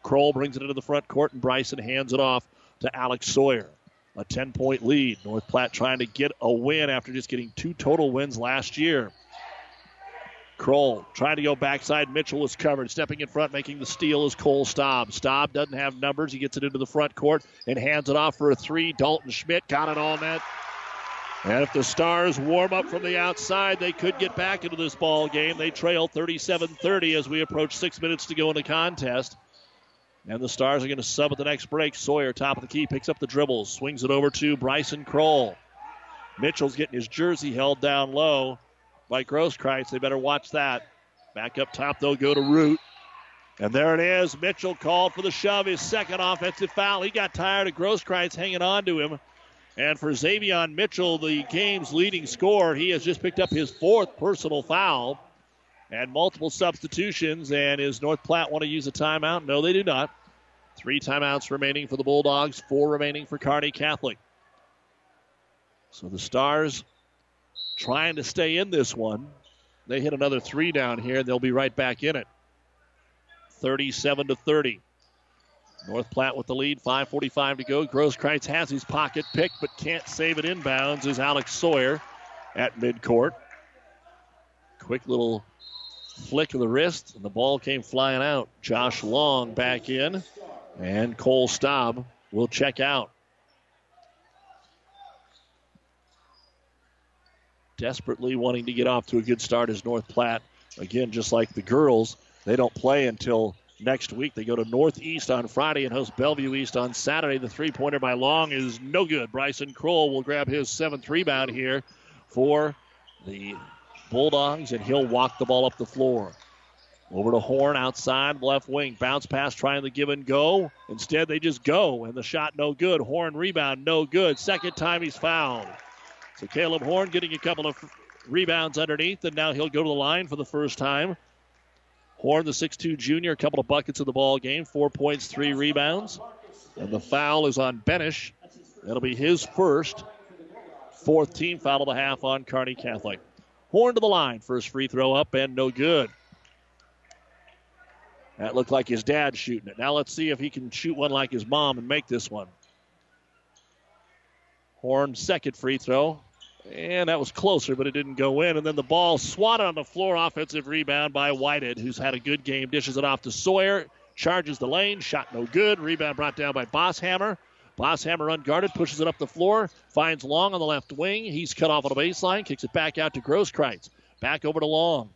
Kroll brings it into the front court, and Bryson hands it off to Alex Sawyer. A 10 point lead. North Platte trying to get a win after just getting two total wins last year. Kroll trying to go backside. Mitchell is covered. Stepping in front, making the steal is Cole Staub. Staub doesn't have numbers. He gets it into the front court and hands it off for a three. Dalton Schmidt got it all net. And if the Stars warm up from the outside, they could get back into this ball game. They trail 37-30 as we approach six minutes to go in the contest. And the Stars are going to sub at the next break. Sawyer, top of the key, picks up the dribble, swings it over to Bryson Kroll. Mitchell's getting his jersey held down low by Grosskreitz. They better watch that. Back up top, they'll go to Root. And there it is. Mitchell called for the shove, his second offensive foul. He got tired of Grosskreitz hanging on to him. And for Xavier Mitchell, the game's leading scorer, he has just picked up his fourth personal foul and multiple substitutions. And is North Platte want to use a timeout? No, they do not. Three timeouts remaining for the Bulldogs, four remaining for Kearney Catholic. So the Stars trying to stay in this one. They hit another three down here, and they'll be right back in it. 37 to 30. North Platte with the lead, 5.45 to go. Grosskreitz has his pocket pick, but can't save it inbounds is Alex Sawyer at midcourt. Quick little flick of the wrist, and the ball came flying out. Josh Long back in, and Cole Staub will check out. desperately wanting to get off to a good start is North Platte. Again, just like the girls, they don't play until next week. They go to Northeast on Friday and host Bellevue East on Saturday. The three pointer by Long is no good. Bryson Kroll will grab his seventh rebound here for the Bulldogs, and he'll walk the ball up the floor. Over to Horn outside left wing. Bounce pass trying to give and go. Instead, they just go, and the shot no good. Horn rebound no good. Second time he's fouled. So Caleb Horn getting a couple of rebounds underneath, and now he'll go to the line for the first time. Horn, the 6'2 junior, a couple of buckets in the ball game, four points, three rebounds. And the foul is on Benish. That'll be his first. Fourth team foul of the half on Kearney Catholic. Horn to the line. First free throw up and no good. That looked like his dad shooting it. Now let's see if he can shoot one like his mom and make this one. Horn, second free throw. And that was closer, but it didn't go in. And then the ball swatted on the floor. Offensive rebound by Whitehead, who's had a good game. Dishes it off to Sawyer. Charges the lane. Shot no good. Rebound brought down by Bosshammer. Bosshammer unguarded, pushes it up the floor. Finds Long on the left wing. He's cut off on the baseline. Kicks it back out to Grosskreitz. Back over to Long.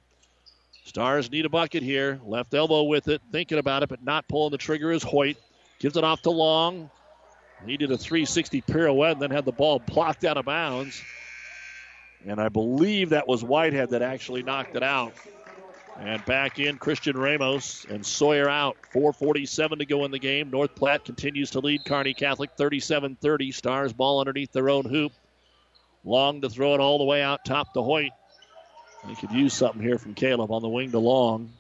Stars need a bucket here. Left elbow with it. Thinking about it, but not pulling the trigger is Hoyt. Gives it off to Long. He did a 360 pirouette and then had the ball blocked out of bounds. And I believe that was Whitehead that actually knocked it out. And back in Christian Ramos and Sawyer out. 4.47 to go in the game. North Platte continues to lead Kearney Catholic 37 30. Stars ball underneath their own hoop. Long to throw it all the way out top to Hoyt. They could use something here from Caleb on the wing to Long.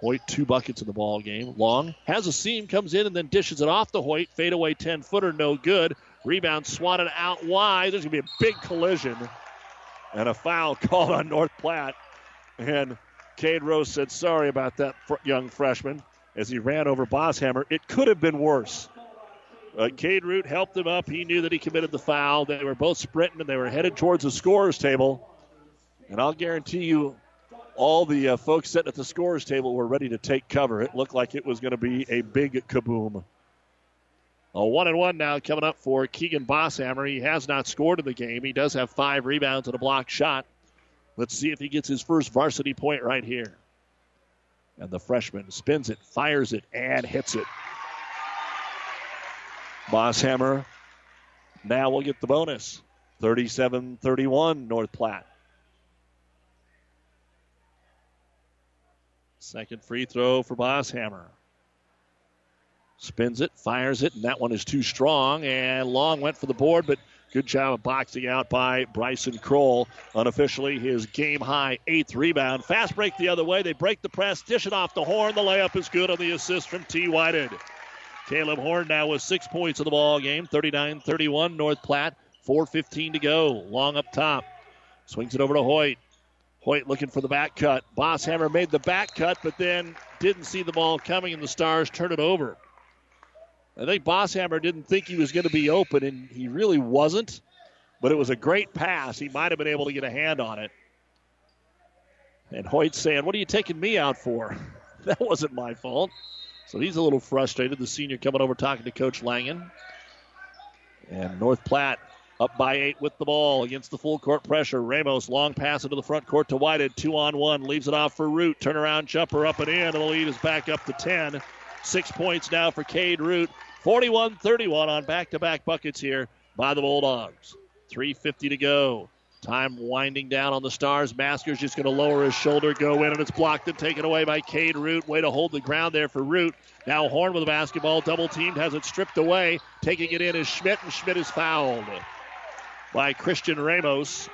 Hoyt, two buckets in the ball game. Long has a seam, comes in, and then dishes it off to Hoyt. Fadeaway 10 footer, no good. Rebound swatted out wide. There's going to be a big collision and a foul called on North Platte. And Cade Root said sorry about that young freshman as he ran over Bosshammer. It could have been worse. Uh, Cade Root helped him up. He knew that he committed the foul. They were both sprinting and they were headed towards the scorer's table. And I'll guarantee you, all the uh, folks sitting at the scorer's table were ready to take cover. It looked like it was going to be a big kaboom. A one and one now coming up for Keegan Bosshammer. He has not scored in the game. He does have five rebounds and a blocked shot. Let's see if he gets his first varsity point right here. And the freshman spins it, fires it, and hits it. Bosshammer now will get the bonus. 37 31, North Platte. Second free throw for Bosshammer. Spins it, fires it, and that one is too strong. And Long went for the board, but Good job of boxing out by Bryson Kroll. Unofficially, his game high eighth rebound. Fast break the other way. They break the press, dish it off the horn. The layup is good on the assist from T. Whited. Caleb Horn now with six points in the ball game. 39 31, North Platte. 4.15 to go. Long up top. Swings it over to Hoyt. Hoyt looking for the back cut. Bosshammer made the back cut, but then didn't see the ball coming, and the Stars turn it over. I think Bosshammer didn't think he was going to be open, and he really wasn't. But it was a great pass. He might have been able to get a hand on it. And Hoyt saying, What are you taking me out for? [laughs] that wasn't my fault. So he's a little frustrated. The senior coming over talking to Coach Langen. And North Platte up by eight with the ball against the full court pressure. Ramos long pass into the front court to Whited. Two on one. Leaves it off for Root. Turnaround jumper up and in. And the lead is back up to 10. Six points now for Cade Root. 41 31 on back to back buckets here by the Bulldogs. 3.50 to go. Time winding down on the Stars. Masker's just going to lower his shoulder, go in, and it's blocked and taken away by Cade Root. Way to hold the ground there for Root. Now Horn with the basketball, double teamed, has it stripped away. Taking it in is Schmidt, and Schmidt is fouled by Christian Ramos.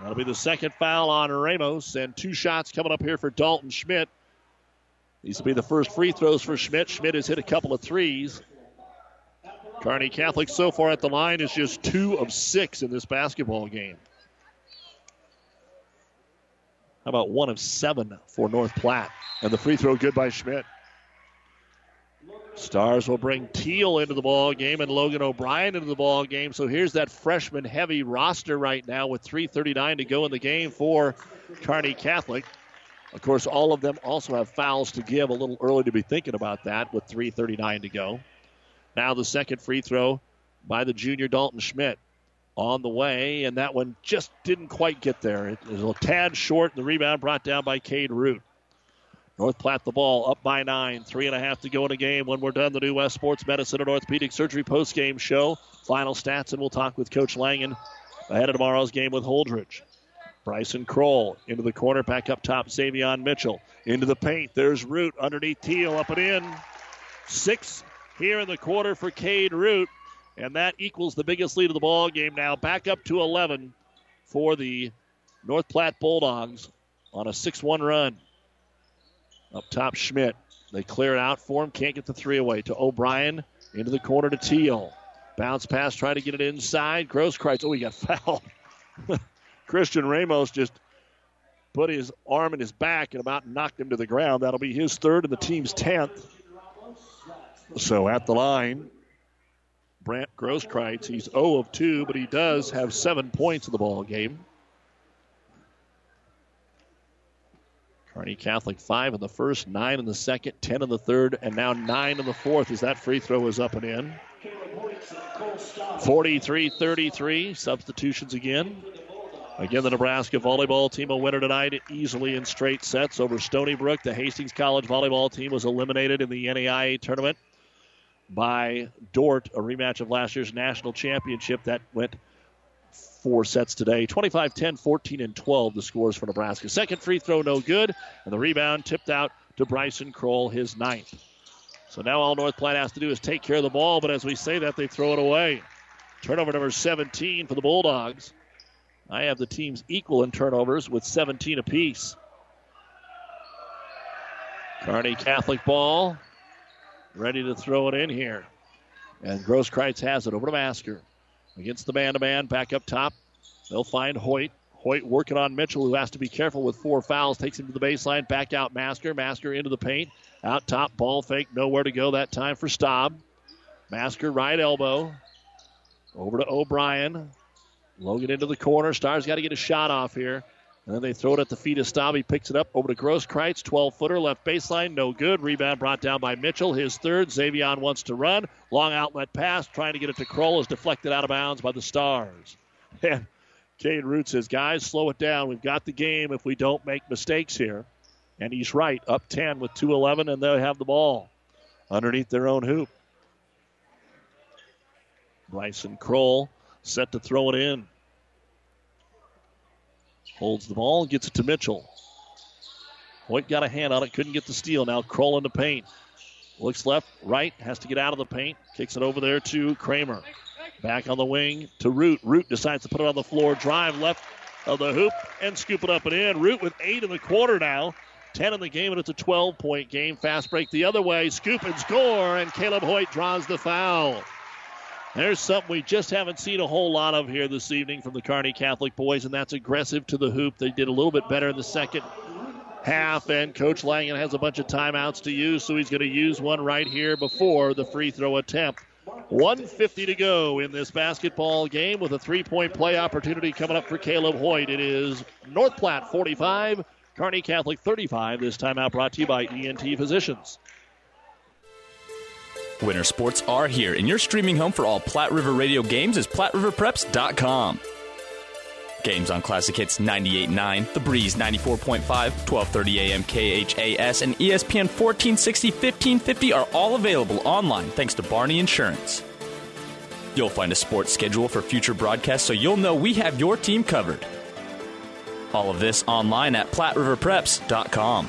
That'll be the second foul on Ramos, and two shots coming up here for Dalton Schmidt. These will be the first free throws for Schmidt. Schmidt has hit a couple of threes. Kearney Catholic so far at the line is just two of six in this basketball game. How about one of seven for North Platte? And the free throw good by Schmidt. Stars will bring Teal into the ball game and Logan O'Brien into the ball game. So here's that freshman heavy roster right now with 3:39 to go in the game for Kearney Catholic. Of course, all of them also have fouls to give. A little early to be thinking about that with 3:39 to go. Now the second free throw by the junior Dalton Schmidt on the way, and that one just didn't quite get there. It was a tad short, and the rebound brought down by Cade Root. North Platte the ball up by nine. Three and a half to go in a game. When we're done, the New West Sports Medicine and Orthopedic Surgery post-game show. Final stats, and we'll talk with Coach Langen ahead of tomorrow's game with Holdrege. Bryson Kroll into the corner, back up top, Savion Mitchell. Into the paint. There's Root underneath Teal, up and in. Six here in the quarter for Cade Root. And that equals the biggest lead of the ball game now. Back up to 11 for the North Platte Bulldogs on a 6 1 run. Up top, Schmidt. They clear it out for him. Can't get the three away. To O'Brien. Into the corner to Teal. Bounce pass, trying to get it inside. Grosskreutz. Oh, he got [laughs] fouled. Christian Ramos just put his arm in his back and about knocked him to the ground. That'll be his third and the team's 10th. So at the line, Brant Grosskreutz, he's 0 of 2, but he does have seven points in the ball game. Kearney Catholic five in the first, nine in the second, ten in the third, and now nine in the fourth as that free throw is up and in. 43 33, substitutions again. Again, the Nebraska volleyball team will win it tonight easily in straight sets over Stony Brook. The Hastings College volleyball team was eliminated in the NAIA tournament by Dordt, a rematch of last year's national championship that went four sets today 25 10, 14, and 12, the scores for Nebraska. Second free throw, no good, and the rebound tipped out to Bryson Kroll, his ninth. So now all North Platte has to do is take care of the ball, but as we say that, they throw it away. Turnover number 17 for the Bulldogs. I have the teams equal in turnovers with 17 apiece. Kearney Catholic ball ready to throw it in here. And Grosskreutz has it over to Masker. Against the man to man, back up top. They'll find Hoyt. Hoyt working on Mitchell, who has to be careful with four fouls. Takes him to the baseline, back out Masker. Masker into the paint. Out top, ball fake, nowhere to go that time for Staub. Masker, right elbow. Over to O'Brien. Logan into the corner. Stars got to get a shot off here. And then they throw it at the feet of Staub. Picks it up over to Grosskreutz. 12 footer, left baseline, no good. Rebound brought down by Mitchell. His third. Xavion wants to run. Long outlet pass, trying to get it to Kroll, is deflected out of bounds by the Stars. [laughs] And Cade Root says, guys, slow it down. We've got the game if we don't make mistakes here. And he's right, up 10 with 2.11, and they have the ball underneath their own hoop. Bryson Kroll set to throw it in. Holds the ball, gets it to Mitchell. Hoyt got a hand on it, couldn't get the steal. Now Kroll in the paint. Looks left, right, has to get out of the paint. Kicks it over there to Kramer. Back on the wing to Root. Root decides to put it on the floor. Drive left of the hoop and scoop it up and in. Root with eight in the quarter now. 10 in the game, and it's a 12 point game. Fast break the other way. Scoop and score, and Caleb Hoyt draws the foul. There's something we just haven't seen a whole lot of here this evening from the Kearney Catholic boys, and that's aggressive to the hoop. They did a little bit better in the second half, and Coach Langen has a bunch of timeouts to use, so he's going to use one right here before the free throw attempt. 150 to go in this basketball game with a three point play opportunity coming up for Caleb Hoyt. It is North Platte 45, Kearney Catholic 35. This timeout brought to you by ENT Physicians. Winter sports are here, and your streaming home for all Platte River Radio games is PlatteRiverPreps.com. Games on Classic Hits 98.9, The Breeze 94.5, 12:30 a.m. KHAS, and ESPN 1460, 1550 are all available online thanks to Barney Insurance. You'll find a sports schedule for future broadcasts so you'll know we have your team covered. All of this online at PlatteRiverPreps.com.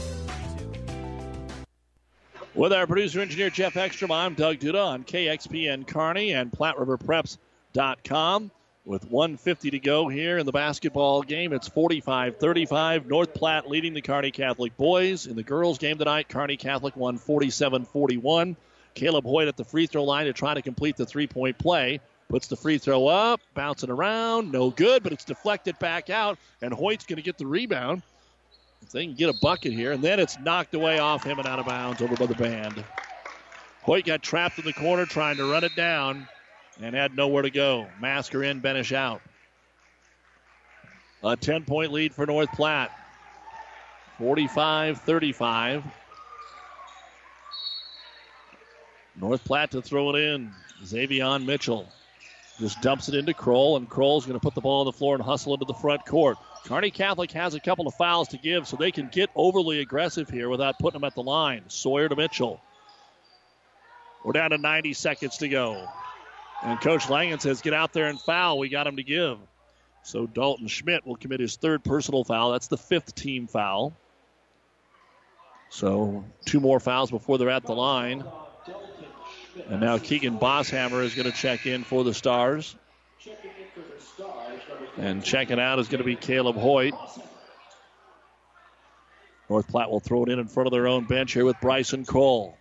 With our producer engineer Jeff Ekstrom, I'm Doug Duda on KXPN Kearney and PlatteRiverPreps.com. With 150 to go here in the basketball game, it's 45 35. North Platte leading the Kearney Catholic boys. In the girls' game tonight, Kearney Catholic won 47 41. Caleb Hoyt at the free throw line to try to complete the three point play. Puts the free throw up, bouncing around, no good, but it's deflected back out, and Hoyt's going to get the rebound. If they can get a bucket here, and then it's knocked away off him and out of bounds over by the band. Hoyt got trapped in the corner trying to run it down and had nowhere to go. Masker in, Benish out. A 10 point lead for North Platte. 45 35. North Platte to throw it in. Xavion Mitchell just dumps it into Kroll, and Kroll's going to put the ball on the floor and hustle into the front court. Kearney Catholic has a couple of fouls to give, so they can get overly aggressive here without putting them at the line. Sawyer to Mitchell. We're down to 90 seconds to go. And Coach Langen says, get out there and foul. We got him to give. So Dalton Schmidt will commit his third personal foul. That's the fifth team foul. So two more fouls before they're at the line. And now Keegan Bosshammer is going to check in for the Stars. And checking out is going to be Caleb Hoyt. North Platte will throw it in in front of their own bench here with Bryson Kroll.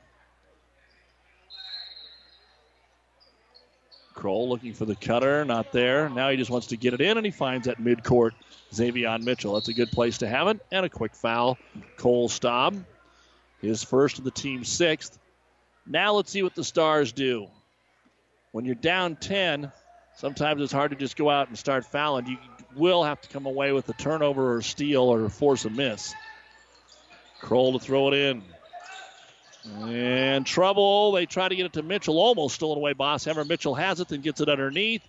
Kroll looking for the cutter, not there. Now he just wants to get it in, and he finds that midcourt Xavion Mitchell. That's a good place to have it. And a quick foul. Cole Staub, his first of the team sixth. Now let's see what the Stars do. When you're down 10, sometimes it's hard to just go out and start fouling. You will have to come away with a turnover or steal or force a miss. Kroll to throw it in. And trouble. They try to get it to Mitchell. Almost stolen away. Bosshammer. Mitchell has it, then gets it underneath.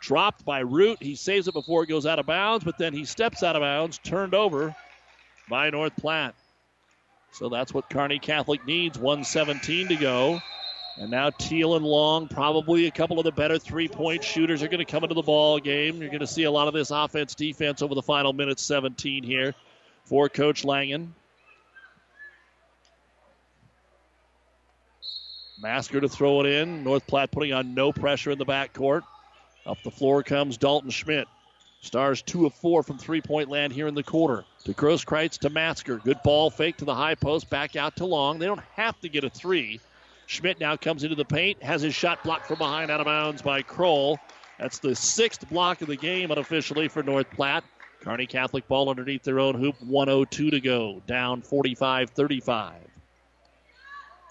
Dropped by Root. He saves it before it goes out of bounds, but then he steps out of bounds. Turned over by North Platte. So that's what Kearney Catholic needs. 117 to go. And now Teal and Long, probably a couple of the better three point shooters, are going to come into the ball game. You're going to see a lot of this offense defense over the final minutes 17 here for Coach Langen. Masker to throw it in. North Platte putting on no pressure in the backcourt. Up the floor comes Dalton Schmidt. Stars two of four from three point land here in the quarter. To Grosskreitz to Masker. Good ball fake to the high post, back out to Long. They don't have to get a three. Schmidt now comes into the paint, has his shot blocked from behind out of bounds by Kroll. That's the sixth block of the game unofficially for North Platte. Kearney Catholic ball underneath their own hoop, 102 to go, down 45 35.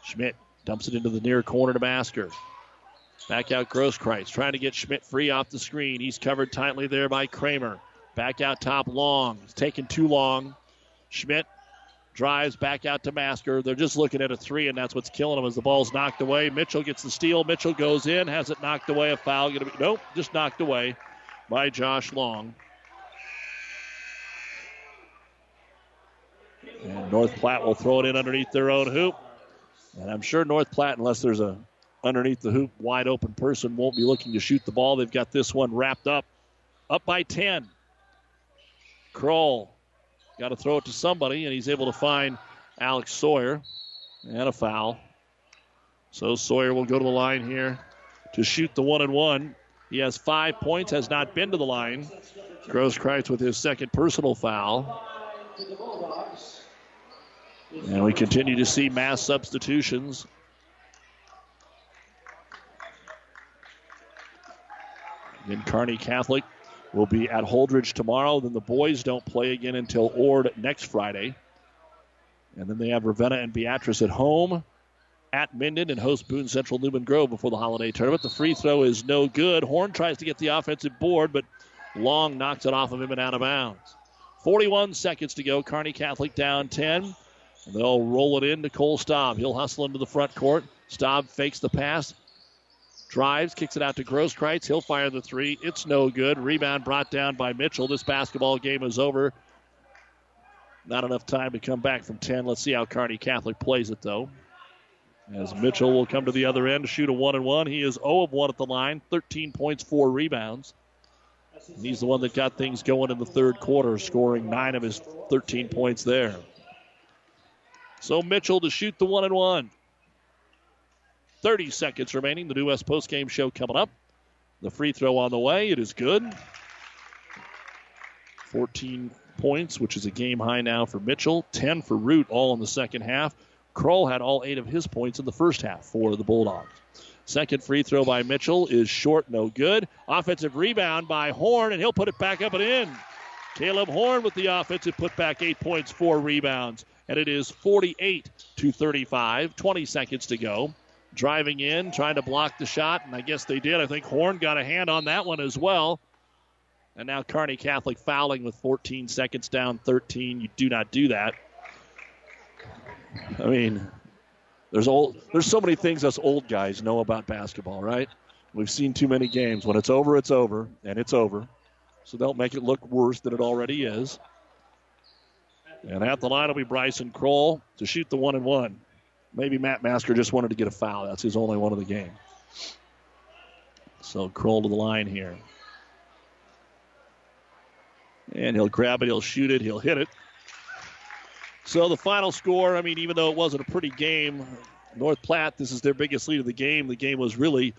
Schmidt dumps it into the near corner to Masker. Back out Grosskreitz, trying to get Schmidt free off the screen. He's covered tightly there by Kramer. Back out top long. It's taken too long. Schmidt drives back out to Masker. They're just looking at a three, and that's what's killing them as the ball's knocked away. Mitchell gets the steal. Mitchell goes in, has it knocked away. A foul to be nope, just knocked away by Josh Long. And North Platte will throw it in underneath their own hoop. And I'm sure North Platte, unless there's a underneath the hoop wide open person, won't be looking to shoot the ball. They've got this one wrapped up, up by 10. Kroll got to throw it to somebody, and he's able to find Alex Sawyer. And a foul. So Sawyer will go to the line here to shoot the one and one. He has five points, has not been to the line. Grosskreutz with his second personal foul. And we continue to see mass substitutions. Again, Kearney Catholic will be at Holdrege tomorrow. Then the boys don't play again until Ord next Friday. And then they have Ravenna and Beatrice at home at Minden and host Boone Central Newman Grove before the holiday tournament. The free throw is no good. Horn tries to get the offensive board, but Long knocks it off of him and out of bounds. 41 seconds to go. Kearney Catholic down 10. And they'll roll it in to Cole Staub. He'll hustle into the front court. Staub fakes the pass, drives, kicks it out to Grosskreutz. He'll fire the three. It's no good. Rebound brought down by Mitchell. This basketball game is over. Not enough time to come back from 10. Let's see how Kearney Catholic plays it, though. As Mitchell will come to the other end to shoot a 1 and 1. He is 0 of 1 at the line, 13 points, 4 rebounds. And he's the one that got things going in the third quarter, scoring 9 of his 13 points there. So Mitchell to shoot the 1 and 1. 30 seconds remaining. The New West postgame show coming up. The free throw on the way. It is good. 14 points, which is a game high now for Mitchell. 10 for Root, all in the second half. Kroll had all eight of his points in the first half for the Bulldogs. Second free throw by Mitchell is short, no good. Offensive rebound by Horn, and he'll put it back up and in. Caleb Horn with the offensive put back eight points, four rebounds, and it is 48 to 35. 20 seconds to go. Driving in, trying to block the shot, and I guess they did. I think Horn got a hand on that one as well. And now Kearney Catholic fouling with 14 seconds down, 13. You do not do that. I mean, there's old, there's so many things us old guys know about basketball, right? We've seen too many games. When it's over, it's over, and it's over. So don't make it look worse than it already is. And at the line will be Bryson Kroll to shoot the one and one. Maybe Matt Masker just wanted to get a foul. That's his only one of the game. So Kroll to the line here. And he'll grab it, he'll shoot it, he'll hit it. So the final score, I mean, even though it wasn't a pretty game, North Platte, this is their biggest lead of the game. The game was really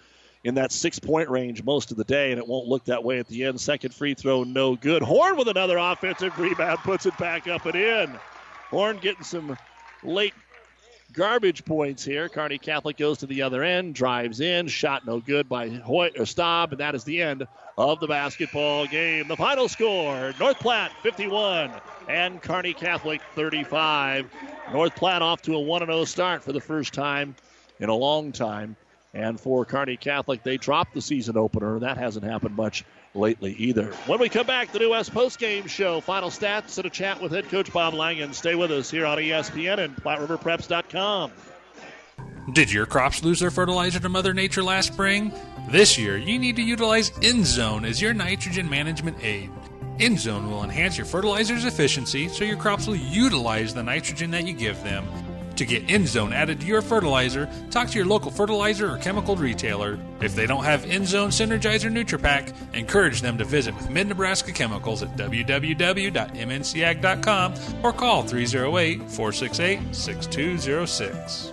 in that six point range most of the day, and it won't look that way at the end. Second free throw, no good. Horn with another offensive rebound, puts it back up and in. Horn getting some late garbage points here. Kearney Catholic goes to the other end, drives in, shot no good by Hoyt or Staub, and that is the end of the basketball game. The final score: North Platte 51 and Kearney Catholic 35. North Platte off to a 1 0 start for the first time in a long time. And for Kearney Catholic, they dropped the season opener. That hasn't happened much lately either. When we come back, to the New West postgame show, final stats and a chat with head coach Bob Langen. Stay with us here on ESPN and PlatteRiverPreps.com. Did your crops lose their fertilizer to Mother Nature last spring? This year, you need to utilize InZone as your nitrogen management aid. InZone will enhance your fertilizer's efficiency so your crops will utilize the nitrogen that you give them. To get InZone added to your fertilizer, talk to your local fertilizer or chemical retailer. If they don't have InZone Synergizer NutriPack, encourage them to visit with Mid Nebraska Chemicals at www.mncag.com or call 308 468 6206.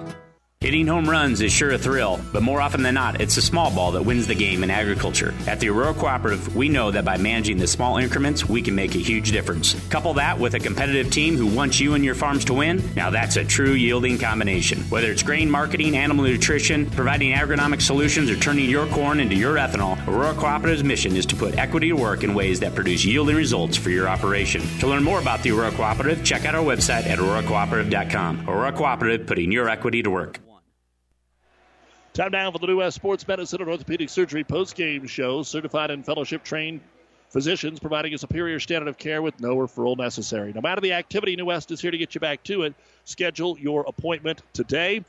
Hitting home runs is sure a thrill, but more often than not, it's the small ball that wins the game in agriculture. At the Aurora Cooperative, we know that by managing the small increments, we can make a huge difference. Couple that with a competitive team who wants you and your farms to win, now that's a true yielding combination. Whether it's grain marketing, animal nutrition, providing agronomic solutions, or turning your corn into your ethanol, Aurora Cooperative's mission is to put equity to work in ways that produce yielding results for your operation. To learn more about the Aurora Cooperative, check out our website at auroracooperative.com. Aurora Cooperative, putting your equity to work. Time now for the New West Sports Medicine and Orthopedic Surgery post-game show. Certified and fellowship trained physicians providing a superior standard of care with no referral necessary. No matter the activity, New West is here to get you back to it. Schedule your appointment today.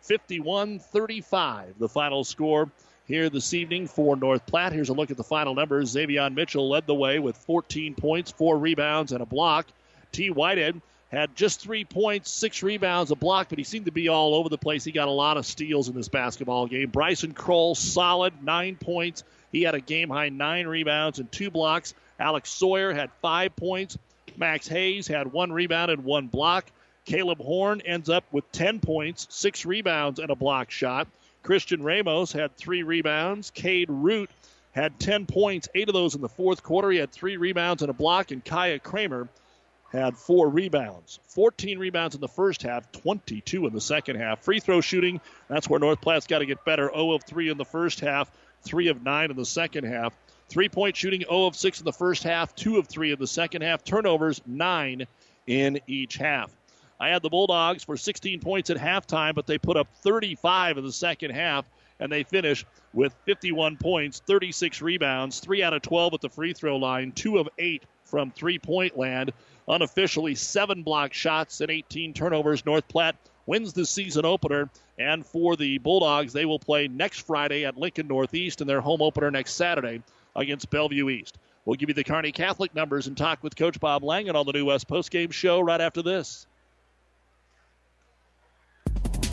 51 35, the final score here this evening for North Platte. Here's a look at the final numbers. Xavier Mitchell led the way with 14 points, four rebounds, and a block. T. Whitehead had just three points, six rebounds, a block, but he seemed to be all over the place. He got a lot of steals in this basketball game. Bryson Kroll, solid, nine points. He had a game high nine rebounds and two blocks. Alex Sawyer had five points. Max Hayes had one rebound and one block. Caleb Horn ends up with 10 points, six rebounds, and a block shot. Christian Ramos had three rebounds. Cade Root had 10 points, eight of those in the fourth quarter. He had three rebounds and a block. And Kaya Kramer had four rebounds. 14 rebounds in the first half, 22 in the second half. Free throw shooting, that's where North Platte's got to get better. 0 of 3 in the first half, 3 of 9 in the second half. Three point shooting, 0 of 6 in the first half, 2 of 3 in the second half. Turnovers, 9 in each half. I had the Bulldogs for 16 points at halftime, but they put up 35 in the second half, and they finish with 51 points, 36 rebounds, 3 out of 12 at the free throw line, 2 of 8 from three point land unofficially seven block shots and 18 turnovers. North Platte wins the season opener. And for the Bulldogs, they will play next Friday at Lincoln Northeast and their home opener next Saturday against Bellevue East. We'll give you the Kearney Catholic numbers and talk with Coach Bob Langen on the New West postgame show right after this.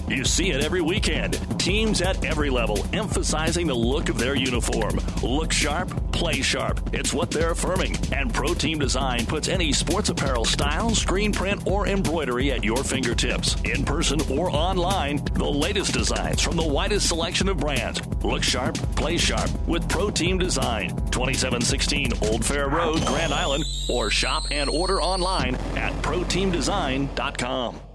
You see it every weekend. Teams at every level emphasizing the look of their uniform. Look sharp, play sharp. It's what they're affirming. And Pro Team Design puts any sports apparel style, screen print, or embroidery at your fingertips. In person or online, the latest designs from the widest selection of brands. Look sharp, play sharp with Pro Team Design. 2716 Old Fair Road, Grand Island, or shop and order online at ProTeamDesign.com.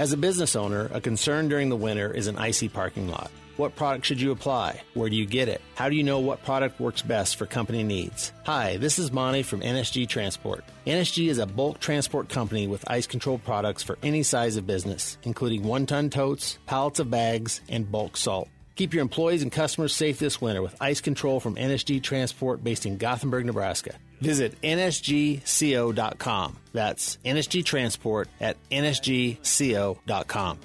As a business owner, a concern during the winter is an icy parking lot. What product should you apply? Where do you get it? How do you know what product works best for company needs? Hi, this is Monty from NSG Transport. NSG is a bulk transport company with ice control products for any size of business, including one ton totes, pallets of bags, and bulk salt. Keep your employees and customers safe this winter with ice control from NSG Transport based in Gothenburg, Nebraska. Visit nsgco.com. That's NSG Transport at nsgco.com.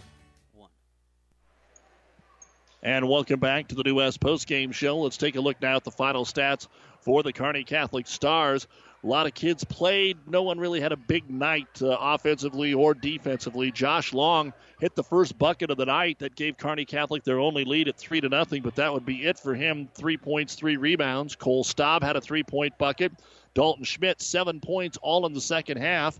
And welcome back to the New West postgame show. Let's take a look now at the final stats for the Kearney Catholic Stars. A lot of kids played. No one really had a big night uh, offensively or defensively. Josh Long hit the first bucket of the night that gave Kearney Catholic their only lead at three to nothing, but that would be it for him. Three points, three rebounds. Cole Staub had a three-point bucket. Dalton Schmidt seven points, all in the second half.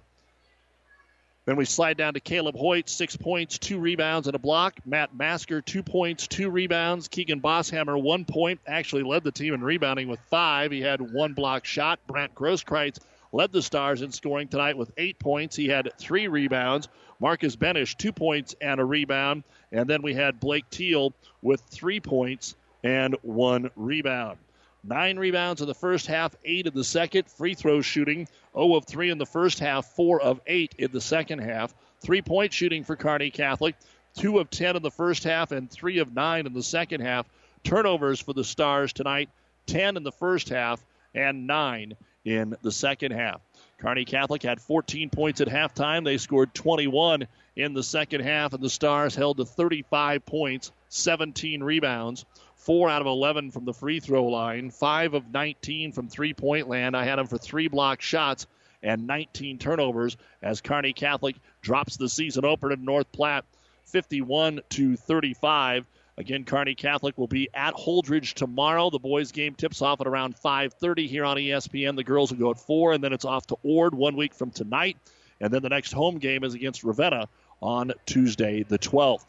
Then we slide down to Caleb Hoyt, six points, two rebounds, and a block. Matt Masker, two points, two rebounds. Keegan Bosshammer, one point, actually led the team in rebounding with five. He had one block shot. Brant Grosskreitz led the Stars in scoring tonight with eight points. He had three rebounds. Marcus Benish, two points and a rebound. And then we had Blake Teal with three points and one rebound. Nine rebounds in the first half, eight in the second. Free throw shooting, 0 of 3 in the first half, 4 of 8 in the second half. Three point shooting for Kearney Catholic, 2 of 10 in the first half and 3 of 9 in the second half. Turnovers for the Stars tonight, 10 in the first half and 9 in the second half. Kearney Catholic had 14 points at halftime. They scored 21 in the second half, and the Stars held to 35 points, 17 rebounds. Four out of 11 from the free throw line, five of 19 from three point land. I had him for three block shots and 19 turnovers as Kearney Catholic drops the season opener to North Platte 51 to 35. Again, Kearney Catholic will be at Holdrege tomorrow. The boys' game tips off at around 5:30 here on ESPN. The girls will go at four, and then it's off to Ord one week from tonight. And then the next home game is against Ravenna on Tuesday, the 12th.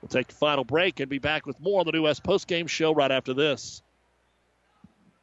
We'll take a final break and be back with more on the New West postgame show right after this.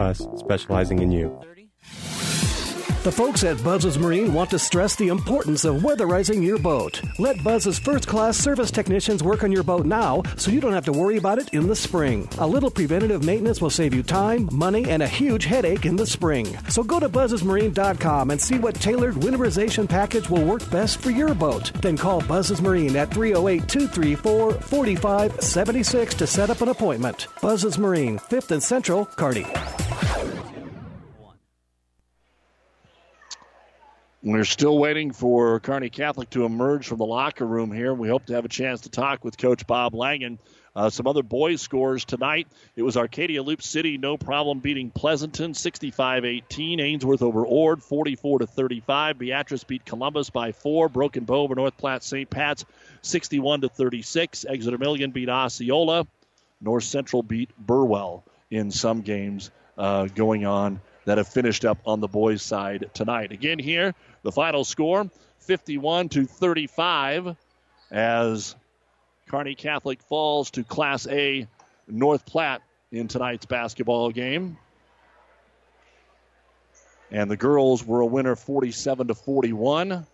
us, specializing in you. The folks at Buzz's Marine want to stress the importance of weatherizing your boat. Let Buzz's first class service technicians work on your boat now so you don't have to worry about it in the spring. A little preventative maintenance will save you time, money, and a huge headache in the spring. So go to buzzesmarine.com and see what tailored winterization package will work best for your boat. Then call Buzz's Marine at 308 234 4576 to set up an appointment. Buzz's Marine, 5th and Central, Kearney. We're still waiting for Kearney Catholic to emerge from the locker room here. We hope to have a chance to talk with Coach Bob Langen. Uh, some other boys' scores tonight. It was Arcadia Loop City, no problem beating Pleasanton 65 18. Ainsworth over Ord 44 35. Beatrice beat Columbus by four. Broken Bow over North Platte St. Pat's 61 36. Exeter Milligan beat Osceola. North Central beat Burwell in some games uh, going on that have finished up on the boys' side tonight. Again, here, the final score 51 to 35 as Kearney Catholic falls to Class A North Platte in tonight's basketball game. And the girls were a winner 47 to 41.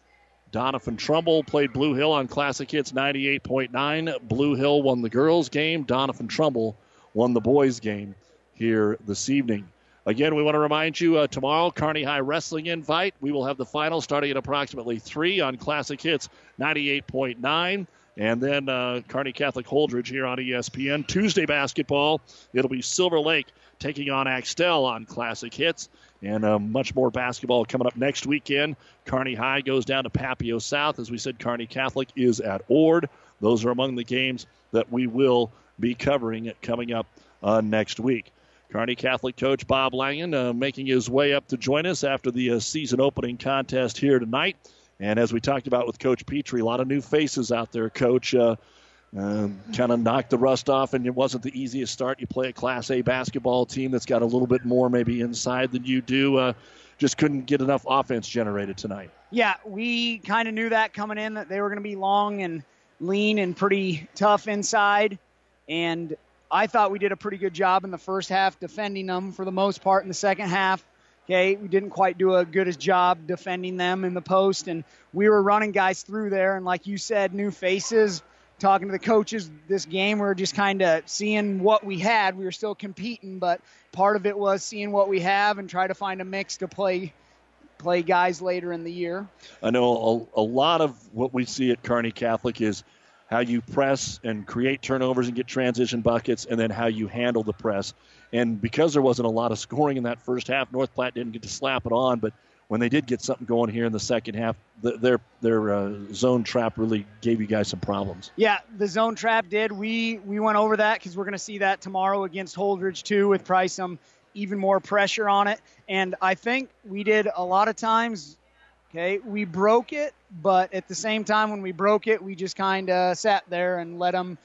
Doniphan Trumbull played Blue Hill on Classic Hits 98.9. Blue Hill won the girls' game. Doniphan Trumbull won the boys' game here this evening. Again, we want to remind you uh, tomorrow, Kearney High Wrestling Invite. We will have the final starting at approximately 3 on Classic Hits 98.9. And then uh, Kearney Catholic Holdrege here on ESPN. Tuesday basketball, it'll be Silver Lake taking on Axtell on Classic Hits. And uh, much more basketball coming up next weekend. Kearney High goes down to Papio South. As we said, Kearney Catholic is at Ord. Those are among the games that we will be covering coming up uh, next week. Kearney Catholic coach Bob Langen uh, making his way up to join us after the uh, season opening contest here tonight. And as we talked about with Coach Petrie, a lot of new faces out there, Coach. Uh, um, kind of knocked the rust off, and it wasn't the easiest start. You play a Class A basketball team that's got a little bit more maybe inside than you do. Uh, just couldn't get enough offense generated tonight. Yeah, we kind of knew that coming in that they were going to be long and lean and pretty tough inside. And I thought we did a pretty good job in the first half defending them for the most part. In the second half, okay, we didn't quite do a good as job defending them in the post, and we were running guys through there. And like you said, new faces talking to the coaches this game, we are just kind of seeing what we had. We were still competing, but part of it was seeing what we have and try to find a mix to play play guys later in the year. I know a, a lot of what we see at Kearney Catholic is how you press and create turnovers and get transition buckets, and then how you handle the press. And because there wasn't a lot of scoring in that first half, North Platte didn't get to slap it on, but when they did get something going here in the second half, the, their their uh, zone trap really gave you guys some problems. Yeah, the zone trap did. We we went over that because we're going to see that tomorrow against Holdrege too, with probably some even more pressure on it. And I think we did a lot of times. Okay, we broke it, but at the same time, when we broke it, we just kind of sat there and let them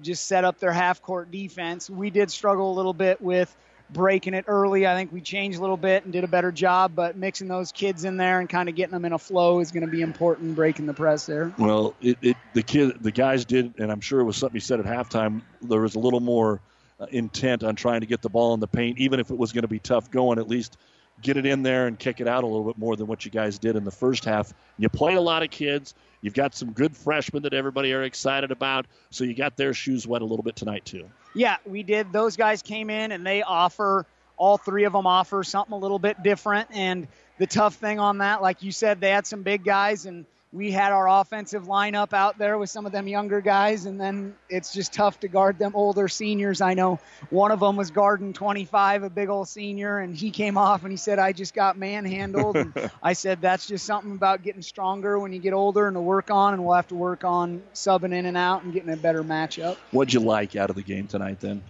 just set up their half court defense. We did struggle a little bit with breaking it early. I think we changed a little bit and did a better job, but mixing those kids in there and kind of getting them in a flow is going to be important. Breaking the press there. Well, it, it the kid the guys did, and I'm sure it was something you said at halftime. There was a little more uh, intent on trying to get the ball in the paint, even if it was going to be tough going. At least get it in there and kick it out a little bit more than what you guys did in the first half. You play a lot of kids. You've got some good freshmen that everybody are excited about, so you got their shoes wet a little bit tonight too. Yeah, we did. Those guys came in and they offer all three of them offer something a little bit different. And the tough thing on that, like you said, they had some big guys and we had our offensive lineup out there with some of them younger guys, and then it's just tough to guard them older seniors. I know one of them was guarding 25, a big old senior, and he came off and he said, I just got manhandled. and [laughs] I said, that's just something about getting stronger when you get older and to work on, and we'll have to work on subbing in and out and getting a better matchup. What'd you like out of the game tonight then?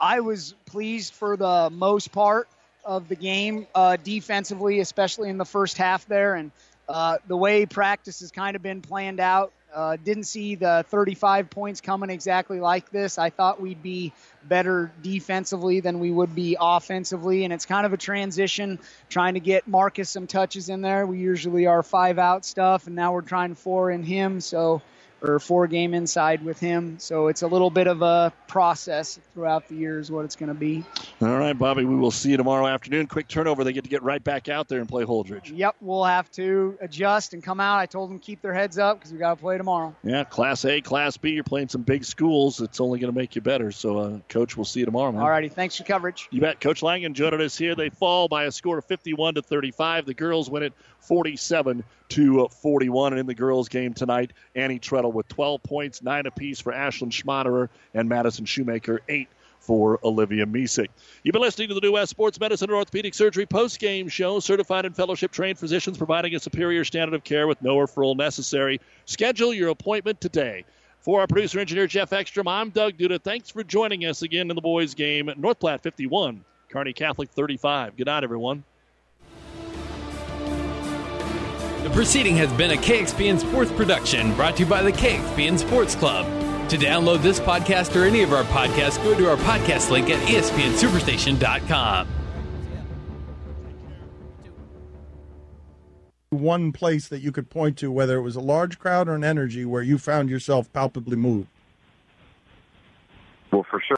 I was pleased for the most part of the game uh, defensively, especially in the first half there. And uh, the way practice has kind of been planned out. Uh, didn't see the 35 points coming exactly like this. I thought we'd be better defensively than we would be offensively, and it's kind of a transition trying to get Marcus some touches in there. We usually are five out stuff, and now we're trying four in him. So or four game inside with him. So it's a little bit of a process throughout the year is what it's going to be. All right, Bobby, we will see you tomorrow afternoon. Quick turnover. They get to get right back out there and play Holdrege. Yep, we'll have to adjust and come out. I told them keep their heads up because we got to play tomorrow. Yeah, Class A, Class B. You're playing some big schools. It's only going to make you better. So, uh, Coach, we'll see you tomorrow, man. All righty. Thanks for coverage. You bet. Coach Langen joining us here. They fall by a score of 51 to 35. The girls win it 47 to 41. And in the girls' game tonight, Annie Treadle with 12 points, nine apiece for Ashlyn Schmaderer and Madison Shoemaker, eight for Olivia Misek. You've been listening to the New West Sports Medicine and Orthopedic Surgery post-game show. Certified and fellowship trained physicians providing a superior standard of care with no referral necessary. Schedule your appointment today. For our producer engineer Jeff Ekstrom, I'm Doug Duda. Thanks for joining us again in the boys' game. North Platte 51, Kearney Catholic 35. Good night, everyone. The proceeding has been a KXPN Sports production brought to you by the KXPN Sports Club. To download this podcast or any of our podcasts, go to our podcast link at espnsuperstation.com. One place that you could point to, whether it was a large crowd or an energy, where you found yourself palpably moved. Well, for sure.